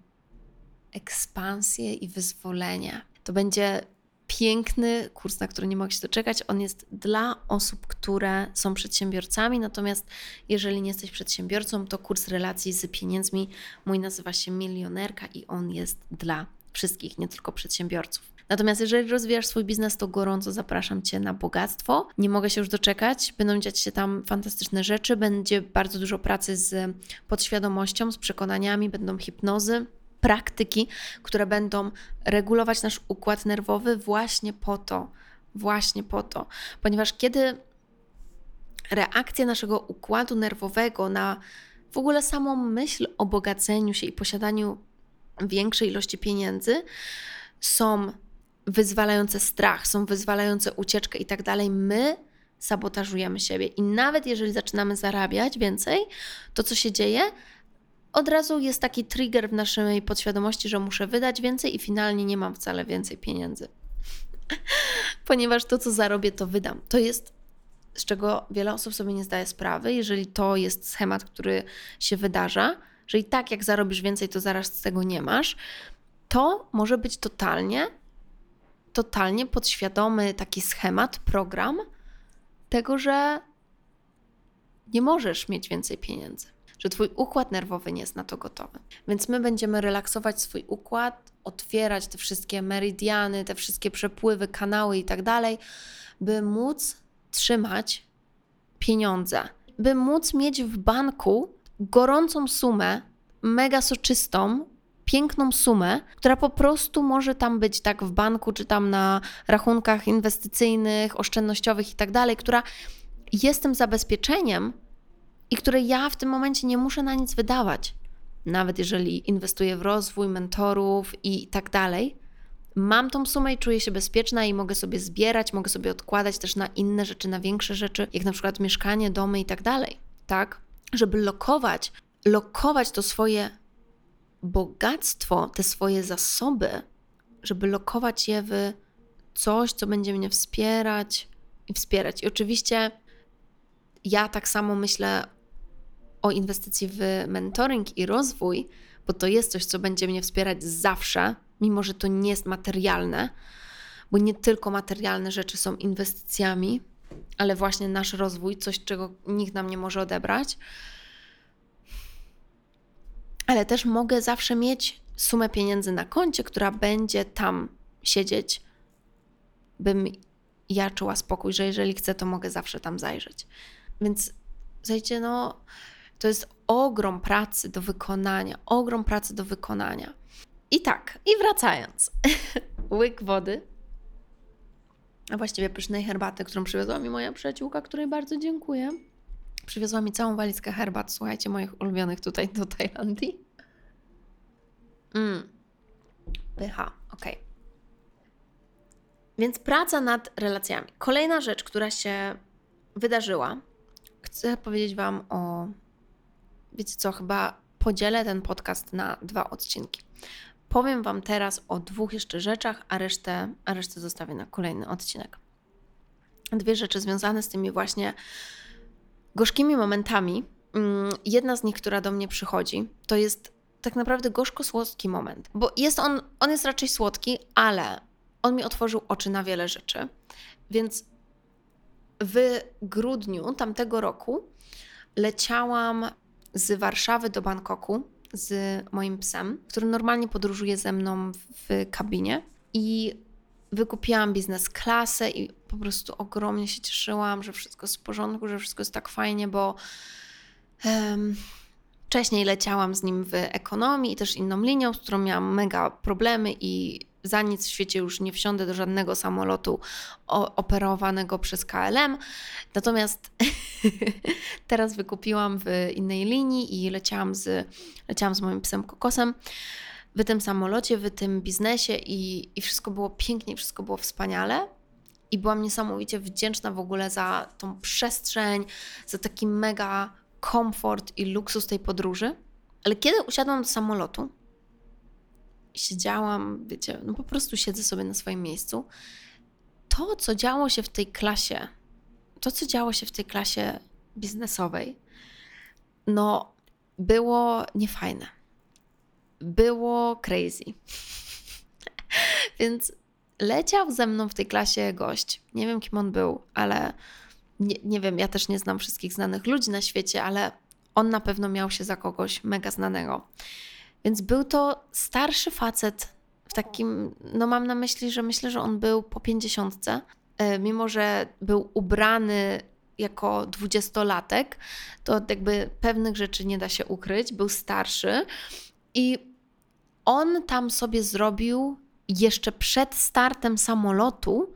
ekspansję i wyzwolenie. To będzie piękny kurs, na który nie mogę się doczekać. On jest dla osób, które są przedsiębiorcami, natomiast jeżeli nie jesteś przedsiębiorcą, to kurs relacji z pieniędzmi mój nazywa się Milionerka i on jest dla wszystkich, nie tylko przedsiębiorców. Natomiast jeżeli rozwijasz swój biznes, to gorąco zapraszam Cię na bogactwo. Nie mogę się już doczekać. Będą dziać się tam fantastyczne rzeczy. Będzie bardzo dużo pracy z podświadomością, z przekonaniami, będą hipnozy praktyki, które będą regulować nasz układ nerwowy właśnie po to, właśnie po to, ponieważ kiedy reakcja naszego układu nerwowego na w ogóle samą myśl o bogaceniu się i posiadaniu większej ilości pieniędzy są wyzwalające strach, są wyzwalające ucieczkę i tak dalej, my sabotażujemy siebie. I nawet jeżeli zaczynamy zarabiać więcej, to co się dzieje? Od razu jest taki trigger w naszej podświadomości, że muszę wydać więcej i finalnie nie mam wcale więcej pieniędzy. Ponieważ to, co zarobię, to wydam. To jest z czego wiele osób sobie nie zdaje sprawy, jeżeli to jest schemat, który się wydarza, że i tak jak zarobisz więcej, to zaraz z tego nie masz, to może być totalnie, totalnie podświadomy taki schemat, program tego, że nie możesz mieć więcej pieniędzy, że twój układ nerwowy nie jest na to gotowy. Więc my będziemy relaksować swój układ, otwierać te wszystkie meridiany, te wszystkie przepływy, kanały i tak dalej, by móc trzymać pieniądze, by móc mieć w banku gorącą sumę, mega soczystą, piękną sumę, która po prostu może tam być tak w banku, czy tam na rachunkach inwestycyjnych, oszczędnościowych i tak dalej, która jest tym zabezpieczeniem i której ja w tym momencie nie muszę na nic wydawać. Nawet jeżeli inwestuję w rozwój mentorów i tak dalej, mam tą sumę i czuję się bezpieczna i mogę sobie zbierać, mogę sobie odkładać też na inne rzeczy, na większe rzeczy, jak na przykład mieszkanie, domy i tak dalej, tak? Żeby lokować, lokować to swoje bogactwo, te swoje zasoby, żeby lokować je w coś, co będzie mnie wspierać i wspierać. I oczywiście ja tak samo myślę o inwestycji w mentoring i rozwój, bo to jest coś, co będzie mnie wspierać zawsze, mimo że to nie jest materialne, bo nie tylko materialne rzeczy są inwestycjami, ale właśnie nasz rozwój, coś, czego nikt nam nie może odebrać. Ale też mogę zawsze mieć sumę pieniędzy na koncie, która będzie tam siedzieć, bym ja czuła spokój, że jeżeli chcę, to mogę zawsze tam zajrzeć. Więc słuchajcie, no to jest ogrom pracy do wykonania, ogrom pracy do wykonania. I tak, i wracając, łyk wody, a właściwie pysznej herbaty, którą przywiozła mi moja przyjaciółka, której bardzo dziękuję. Przywiozła mi całą walizkę herbat, słuchajcie, moich ulubionych tutaj do Tajlandii. Mmm, pycha, ok. Więc praca nad relacjami. Kolejna rzecz, która się wydarzyła, chcę powiedzieć Wam o. Wiecie co, chyba podzielę ten podcast na dwa odcinki. Powiem Wam teraz o dwóch jeszcze rzeczach, a resztę, a resztę zostawię na kolejny odcinek. Dwie rzeczy związane z tymi właśnie gorzkimi momentami. Mm, jedna z nich, która do mnie przychodzi, to jest tak naprawdę gorzko-słodki moment, bo jest on, on jest raczej słodki, ale on mi otworzył oczy na wiele rzeczy. Więc w grudniu tamtego roku leciałam z Warszawy do Bangkoku z moim psem, który normalnie podróżuje ze mną w kabinie. I wykupiłam biznes klasę i po prostu ogromnie się cieszyłam, że wszystko jest w porządku, że wszystko jest tak fajnie, bo um, wcześniej leciałam z nim w ekonomii i też inną linią, z którą miałam mega problemy i za nic w świecie już nie wsiądę do żadnego samolotu operowanego przez KLM. Natomiast teraz wykupiłam w innej linii i leciałam z, leciałam z moim psem Kokosem w tym samolocie, w tym biznesie i, i wszystko było pięknie, wszystko było wspaniale. I byłam niesamowicie wdzięczna w ogóle za tą przestrzeń, za taki mega komfort i luksus tej podróży. Ale kiedy usiadłam do samolotu, siedziałam, wiecie, no po prostu siedzę sobie na swoim miejscu. To, co działo się w tej klasie, to, co działo się w tej klasie biznesowej, no, było niefajne. Było crazy. Więc leciał ze mną w tej klasie gość. Nie wiem, kim on był, ale nie, nie wiem, ja też nie znam wszystkich znanych ludzi na świecie, ale on na pewno miał się za kogoś mega znanego. Więc był to starszy facet w takim, no mam na myśli, że myślę, że on był po pięćdziesiątce, e, mimo że był ubrany jako dwudziestolatek, to jakby pewnych rzeczy nie da się ukryć, był starszy i on tam sobie zrobił jeszcze przed startem samolotu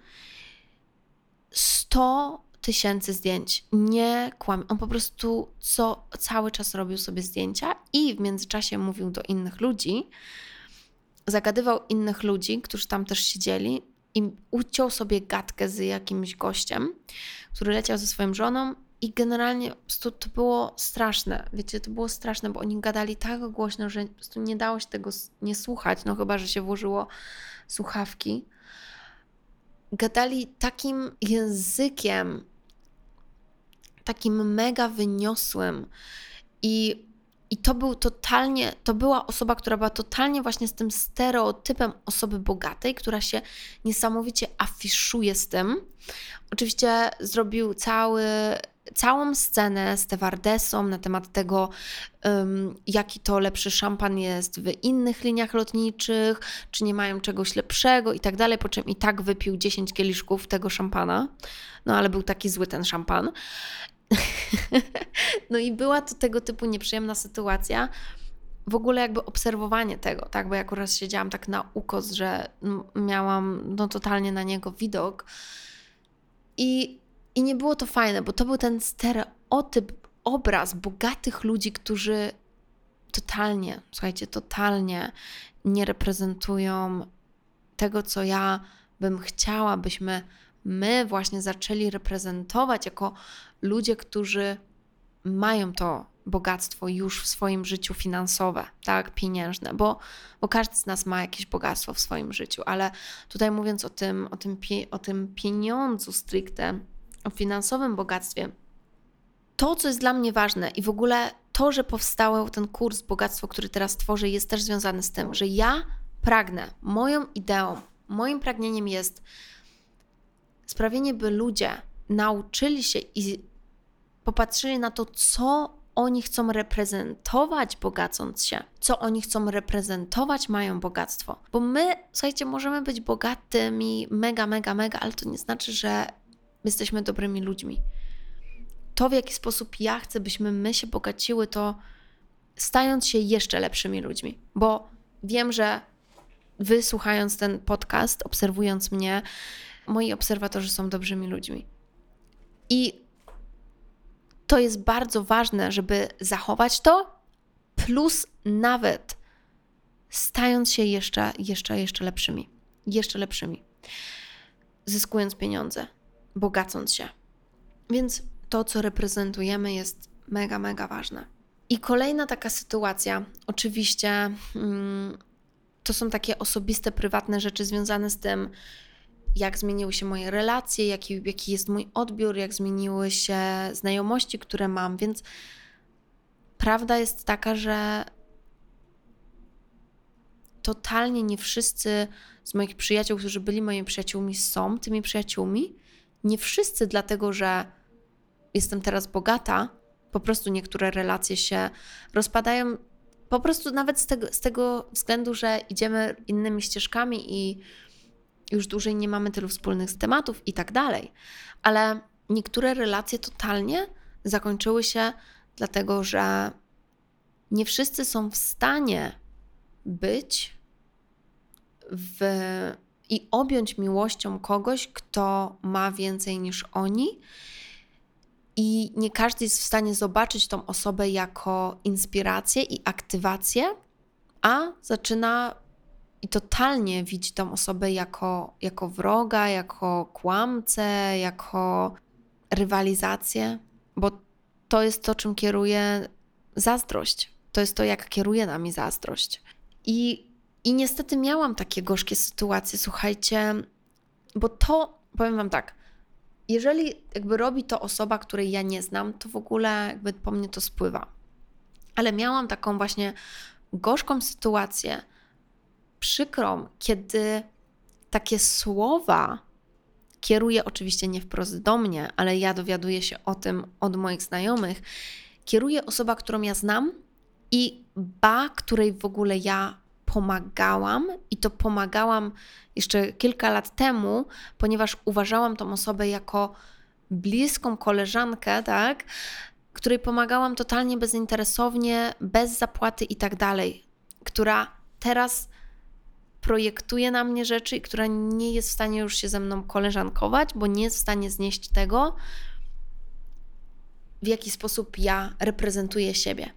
100 tysięcy zdjęć. Nie kłamie. On po prostu co, cały czas robił sobie zdjęcia i w międzyczasie mówił do innych ludzi, zagadywał innych ludzi, którzy tam też siedzieli i uciął sobie gadkę z jakimś gościem, który leciał ze swoją żoną i generalnie prostu to było straszne. Wiecie, to było straszne, bo oni gadali tak głośno, że po prostu nie dało się tego nie słuchać, no chyba, że się włożyło słuchawki gadali takim językiem, takim mega wyniosłym i i to był totalnie, to była osoba, która była totalnie właśnie z tym stereotypem osoby bogatej, która się niesamowicie afiszuje z tym. Oczywiście zrobił cały całą scenę stewardesą na temat tego, um, jaki to lepszy szampan jest w innych liniach lotniczych, czy nie mają czegoś lepszego i tak dalej, po czym i tak wypił 10 kieliszków tego szampana. No ale był taki zły ten szampan. no i była to tego typu nieprzyjemna sytuacja. W ogóle jakby obserwowanie tego, tak, bo ja akurat siedziałam tak na ukos, że miałam no totalnie na niego widok i i nie było to fajne, bo to był ten stereotyp, obraz bogatych ludzi, którzy totalnie, słuchajcie, totalnie nie reprezentują tego, co ja bym chciała, byśmy my właśnie zaczęli reprezentować jako ludzie, którzy mają to bogactwo już w swoim życiu finansowe, tak, pieniężne, bo, bo każdy z nas ma jakieś bogactwo w swoim życiu, ale tutaj mówiąc o tym, o tym, o tym pieniądzu stricte, o finansowym bogactwie, to, co jest dla mnie ważne i w ogóle to, że powstał ten kurs Bogactwo, który teraz tworzę, jest też związany z tym, że ja pragnę, moją ideą, moim pragnieniem jest sprawienie, by ludzie nauczyli się i popatrzyli na to, co oni chcą reprezentować, bogacąc się, co oni chcą reprezentować, mają bogactwo. Bo my, słuchajcie, możemy być bogatymi, mega, mega, mega, ale to nie znaczy, że jesteśmy dobrymi ludźmi. To, w jaki sposób ja chcę, byśmy my się bogaciły, to stając się jeszcze lepszymi ludźmi. Bo wiem, że wy słuchając ten podcast, obserwując mnie, moi obserwatorzy są dobrymi ludźmi. I to jest bardzo ważne, żeby zachować to, plus nawet stając się jeszcze, jeszcze, jeszcze lepszymi. Jeszcze lepszymi. Zyskując pieniądze, bogacąc się. Więc to, co reprezentujemy, jest mega, mega ważne. I kolejna taka sytuacja, oczywiście, mm, to są takie osobiste, prywatne rzeczy związane z tym, jak zmieniły się moje relacje, jaki, jaki jest mój odbiór, jak zmieniły się znajomości, które mam. Więc prawda jest taka, że totalnie nie wszyscy z moich przyjaciół, którzy byli moimi przyjaciółmi, są tymi przyjaciółmi. Nie wszyscy, dlatego że jestem teraz bogata, po prostu niektóre relacje się rozpadają. Po prostu nawet z tego, z tego względu, że idziemy innymi ścieżkami i już dłużej nie mamy tylu wspólnych tematów i tak dalej. Ale niektóre relacje totalnie zakończyły się dlatego, że nie wszyscy są w stanie być w, i objąć miłością kogoś, kto ma więcej niż oni. I nie każdy jest w stanie zobaczyć tą osobę jako inspirację i aktywację, a zaczyna i totalnie widzi tą osobę jako, jako wroga, jako kłamcę, jako rywalizację, bo to jest to, czym kieruje zazdrość. To jest to, jak kieruje nami zazdrość. I, i niestety miałam takie gorzkie sytuacje, słuchajcie, bo to, powiem Wam tak, jeżeli jakby robi to osoba, której ja nie znam, to w ogóle jakby po mnie to spływa. Ale miałam taką właśnie gorzką sytuację, przykrą, kiedy takie słowa kieruje oczywiście nie wprost do mnie, ale ja dowiaduję się o tym od moich znajomych, kieruje osoba, którą ja znam i ba, której w ogóle ja pomagałam i to pomagałam jeszcze kilka lat temu, ponieważ uważałam tą osobę jako bliską koleżankę, tak, której pomagałam totalnie bezinteresownie, bez zapłaty i tak dalej, która teraz projektuje na mnie rzeczy i która nie jest w stanie już się ze mną koleżankować, bo nie jest w stanie znieść tego, w jaki sposób ja reprezentuję siebie.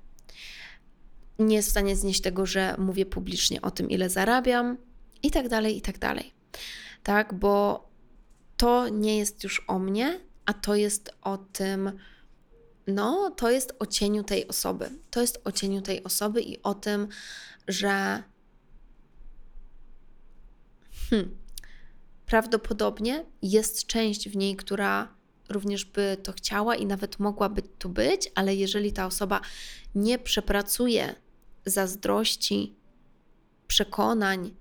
Nie jest w stanie znieść tego, że mówię publicznie o tym, ile zarabiam, i tak dalej, i tak dalej. Tak, bo to nie jest już o mnie, a to jest o tym, no, to jest o cieniu tej osoby. To jest o cieniu tej osoby i o tym, że Hmm. Prawdopodobnie jest część w niej, która również by to chciała i nawet mogłaby tu być, ale jeżeli ta osoba nie przepracuje zazdrości, przekonań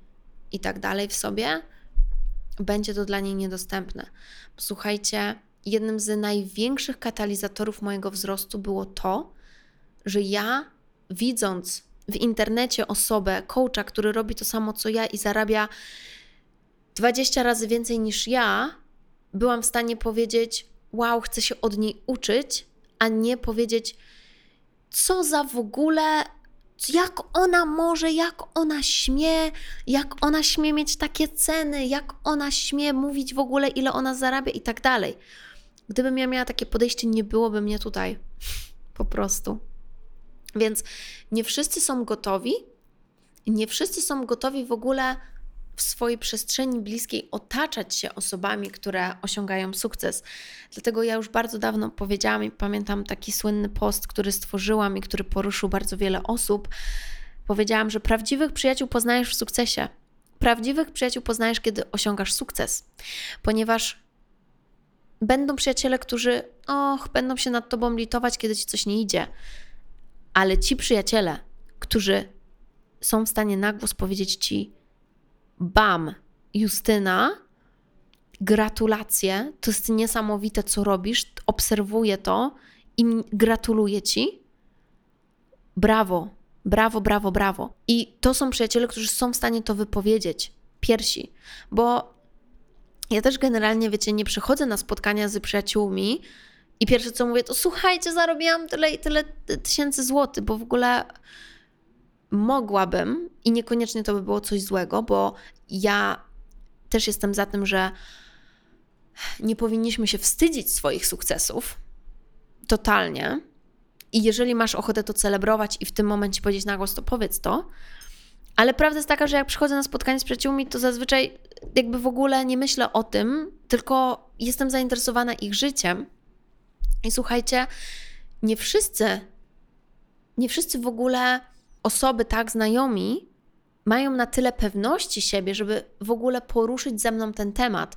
i tak dalej w sobie, będzie to dla niej niedostępne. Słuchajcie, jednym z największych katalizatorów mojego wzrostu było to, że ja widząc w internecie osobę, coacha, który robi to samo co ja i zarabia 20 razy więcej niż ja, byłam w stanie powiedzieć: Wow, chcę się od niej uczyć, a nie powiedzieć, co za w ogóle, jak ona może, jak ona śmie, jak ona śmie mieć takie ceny, jak ona śmie mówić w ogóle, ile ona zarabia i tak dalej. Gdybym ja miała takie podejście, nie byłoby mnie tutaj. Po prostu. Więc nie wszyscy są gotowi, nie wszyscy są gotowi w ogóle w swojej przestrzeni bliskiej otaczać się osobami, które osiągają sukces. Dlatego ja już bardzo dawno powiedziałam i pamiętam taki słynny post, który stworzyłam i który poruszył bardzo wiele osób. Powiedziałam, że prawdziwych przyjaciół poznajesz w sukcesie. Prawdziwych przyjaciół poznajesz, kiedy osiągasz sukces, ponieważ będą przyjaciele, którzy och, będą się nad tobą litować, kiedy ci coś nie idzie. Ale ci przyjaciele, którzy są w stanie na głos powiedzieć ci: Bam, Justyna, gratulacje, to jest niesamowite, co robisz, obserwuję to i gratuluję ci. Brawo, brawo, brawo, brawo. I to są przyjaciele, którzy są w stanie to wypowiedzieć, piersi, bo ja też generalnie, wiecie, nie przychodzę na spotkania z przyjaciółmi i pierwsze co mówię, to słuchajcie, zarobiłam tyle i tyle tysięcy złotych, bo w ogóle mogłabym i niekoniecznie to by było coś złego, bo ja też jestem za tym, że nie powinniśmy się wstydzić swoich sukcesów. Totalnie. I jeżeli masz ochotę to celebrować i w tym momencie powiedzieć na głos, to powiedz to. Ale prawda jest taka, że jak przychodzę na spotkanie z przyjaciółmi, to zazwyczaj jakby w ogóle nie myślę o tym, tylko jestem zainteresowana ich życiem. I słuchajcie, nie wszyscy, nie wszyscy w ogóle osoby tak znajomi mają na tyle pewności siebie, żeby w ogóle poruszyć ze mną ten temat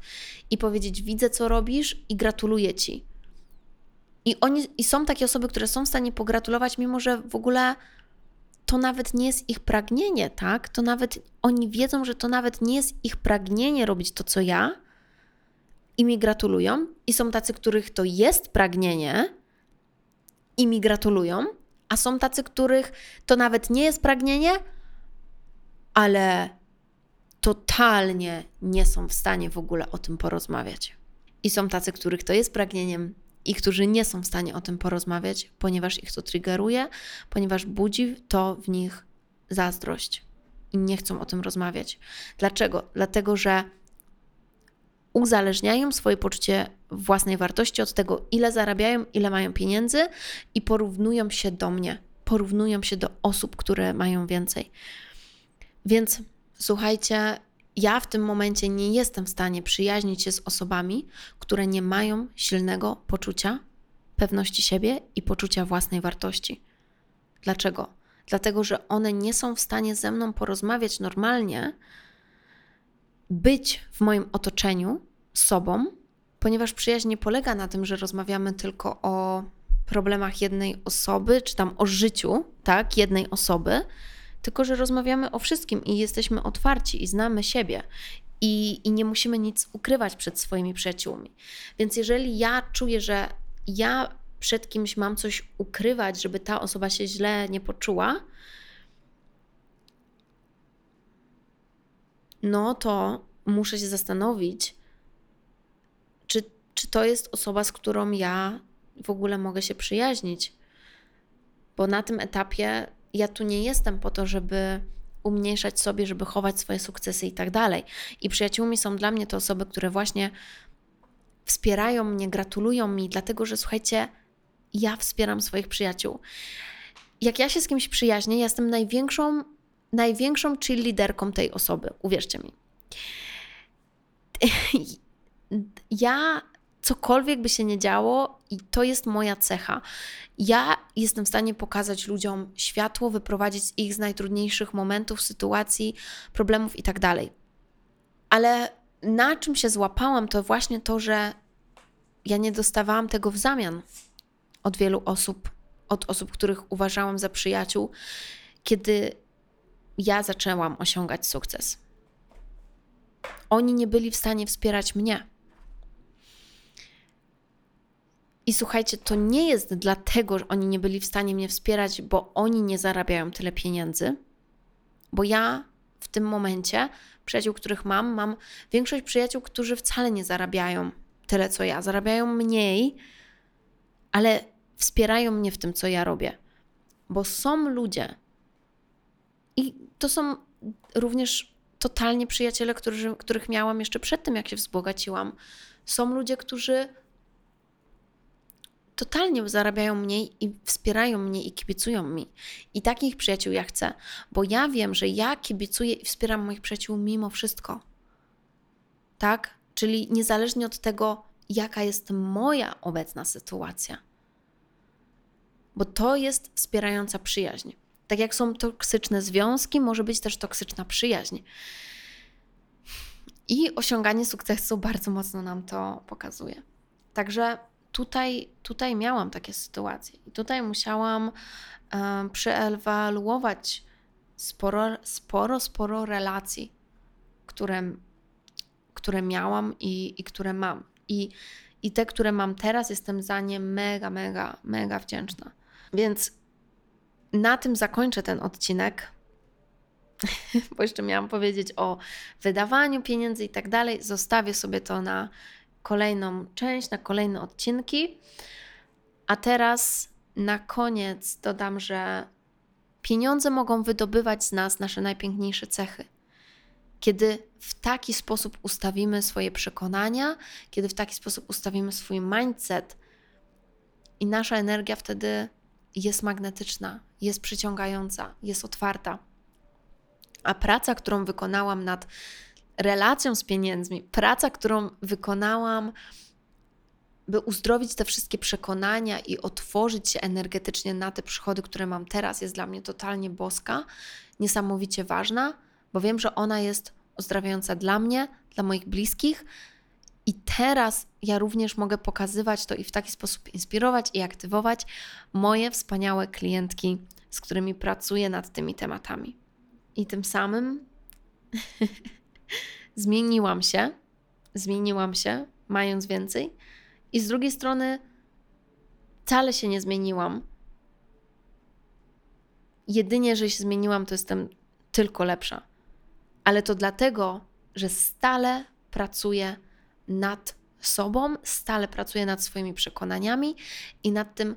i powiedzieć: Widzę, co robisz i gratuluję ci. I, oni, I są takie osoby, które są w stanie pogratulować, mimo że w ogóle to nawet nie jest ich pragnienie, tak? To nawet oni wiedzą, że to nawet nie jest ich pragnienie robić to, co ja, i mi gratulują. I są tacy, których to jest pragnienie i mi gratulują, a są tacy, których to nawet nie jest pragnienie, ale totalnie nie są w stanie w ogóle o tym porozmawiać. I są tacy, których to jest pragnieniem i którzy nie są w stanie o tym porozmawiać, ponieważ ich to triggeruje, ponieważ budzi to w nich zazdrość i nie chcą o tym rozmawiać. Dlaczego? Dlatego, że uzależniają swoje poczucie własnej wartości od tego, ile zarabiają, ile mają pieniędzy i porównują się do mnie, porównują się do osób, które mają więcej. Więc słuchajcie, ja w tym momencie nie jestem w stanie przyjaźnić się z osobami, które nie mają silnego poczucia pewności siebie i poczucia własnej wartości. Dlaczego? Dlatego, że one nie są w stanie ze mną porozmawiać normalnie, być w moim otoczeniu sobą, ponieważ przyjaźń nie polega na tym, że rozmawiamy tylko o problemach jednej osoby, czy tam o życiu, tak, jednej osoby, tylko że rozmawiamy o wszystkim i jesteśmy otwarci i znamy siebie. I, I nie musimy nic ukrywać przed swoimi przyjaciółmi. Więc jeżeli ja czuję, że ja przed kimś mam coś ukrywać, żeby ta osoba się źle nie poczuła, no to muszę się zastanowić, czy, czy to jest osoba, z którą ja w ogóle mogę się przyjaźnić. Bo na tym etapie ja tu nie jestem po to, żeby umniejszać sobie, żeby chować swoje sukcesy i tak dalej. I przyjaciółmi są dla mnie to osoby, które właśnie wspierają mnie, gratulują mi, dlatego że słuchajcie, ja wspieram swoich przyjaciół. Jak ja się z kimś przyjaźnię, ja jestem największą, największą liderką tej osoby, uwierzcie mi. Ja cokolwiek by się nie działo, i to jest moja cecha. Ja jestem w stanie pokazać ludziom światło, wyprowadzić ich z najtrudniejszych momentów, sytuacji, problemów itd. Tak Ale na czym się złapałam, to właśnie to, że ja nie dostawałam tego w zamian od wielu osób, od osób, których uważałam za przyjaciół, kiedy ja zaczęłam osiągać sukces. Oni nie byli w stanie wspierać mnie. I słuchajcie, to nie jest dlatego, że oni nie byli w stanie mnie wspierać, bo oni nie zarabiają tyle pieniędzy, bo ja w tym momencie, przyjaciół, których mam, mam większość przyjaciół, którzy wcale nie zarabiają tyle co ja, zarabiają mniej, ale wspierają mnie w tym, co ja robię. Bo są ludzie, i to są również totalnie przyjaciele, którzy, których miałam jeszcze przed tym, jak się wzbogaciłam. Są ludzie, którzy totalnie zarabiają mniej i wspierają mnie i kibicują mi. I takich przyjaciół ja chcę, bo ja wiem, że ja kibicuję i wspieram moich przyjaciół mimo wszystko. Tak? Czyli niezależnie od tego, jaka jest moja obecna sytuacja. Bo to jest wspierająca przyjaźń. Tak jak są toksyczne związki, może być też toksyczna przyjaźń. I osiąganie sukcesu bardzo mocno nam to pokazuje. Także tutaj, tutaj miałam takie sytuacje i tutaj musiałam um, przeewaluować sporo, sporo, sporo relacji, które, które miałam i, i które mam. I, I te, które mam teraz, jestem za nie mega, mega, mega wdzięczna. Więc na tym zakończę ten odcinek, bo jeszcze miałam powiedzieć o wydawaniu pieniędzy i tak dalej. Zostawię sobie to na kolejną część, na kolejne odcinki. A teraz na koniec dodam, że pieniądze mogą wydobywać z nas nasze najpiękniejsze cechy. Kiedy w taki sposób ustawimy swoje przekonania, kiedy w taki sposób ustawimy swój mindset, i nasza energia wtedy jest magnetyczna, jest przyciągająca, jest otwarta. A praca, którą wykonałam nad relacją z pieniędzmi, praca, którą wykonałam, by uzdrowić te wszystkie przekonania i otworzyć się energetycznie na te przychody, które mam teraz, jest dla mnie totalnie boska, niesamowicie ważna, bo wiem, że ona jest uzdrawiająca dla mnie, dla moich bliskich. I teraz ja również mogę pokazywać to i w taki sposób inspirować i aktywować moje wspaniałe klientki, z którymi pracuję nad tymi tematami. I tym samym zmieniłam się, zmieniłam się, mając więcej, i z drugiej strony wcale się nie zmieniłam. Jedynie, że się zmieniłam, to jestem tylko lepsza. Ale to dlatego, że stale pracuję nad sobą, stale pracuję nad swoimi przekonaniami i nad tym,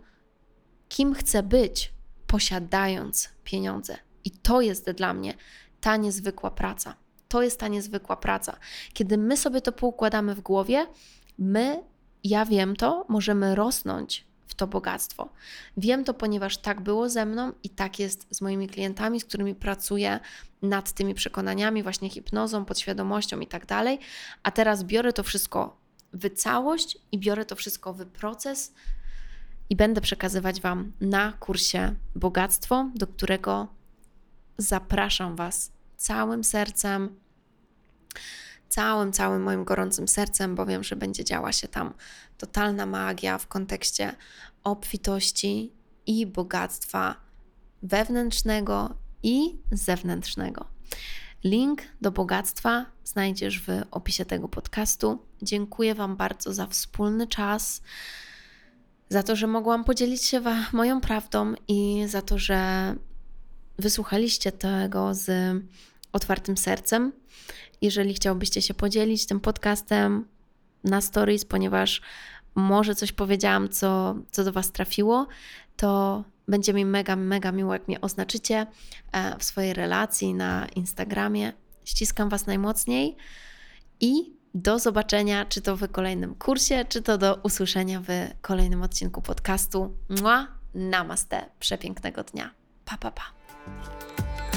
kim chcę być, posiadając pieniądze. I to jest dla mnie ta niezwykła praca. To jest ta niezwykła praca. Kiedy my sobie to poukładamy w głowie, my, ja wiem to, możemy rosnąć to bogactwo. Wiem to, ponieważ tak było ze mną i tak jest z moimi klientami, z którymi pracuję nad tymi przekonaniami, właśnie hipnozą, podświadomością i tak dalej. A teraz biorę to wszystko w całość i biorę to wszystko w proces i będę przekazywać Wam na kursie Bogactwo, do którego zapraszam Was całym sercem, całym, całym moim gorącym sercem, bo wiem, że będzie działa się tam totalna magia w kontekście obfitości i bogactwa wewnętrznego i zewnętrznego. Link do bogactwa znajdziesz w opisie tego podcastu. Dziękuję Wam bardzo za wspólny czas, za to, że mogłam podzielić się moją prawdą i za to, że wysłuchaliście tego z otwartym sercem. Jeżeli chciałbyście się podzielić tym podcastem na stories, ponieważ może coś powiedziałam, co, co do Was trafiło, to będzie mi mega, mega miło, jak mnie oznaczycie e, w swojej relacji na Instagramie. Ściskam Was najmocniej i do zobaczenia, czy to w kolejnym kursie, czy to do usłyszenia w kolejnym odcinku podcastu. Mua, namaste, przepięknego dnia. Pa, pa, pa.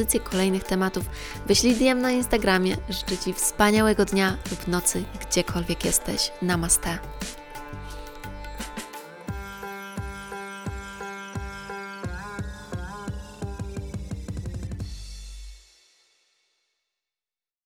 propozycje kolejnych tematów, wyślij DM na Instagramie. Życzę Ci wspaniałego dnia lub nocy, gdziekolwiek jesteś. Namaste.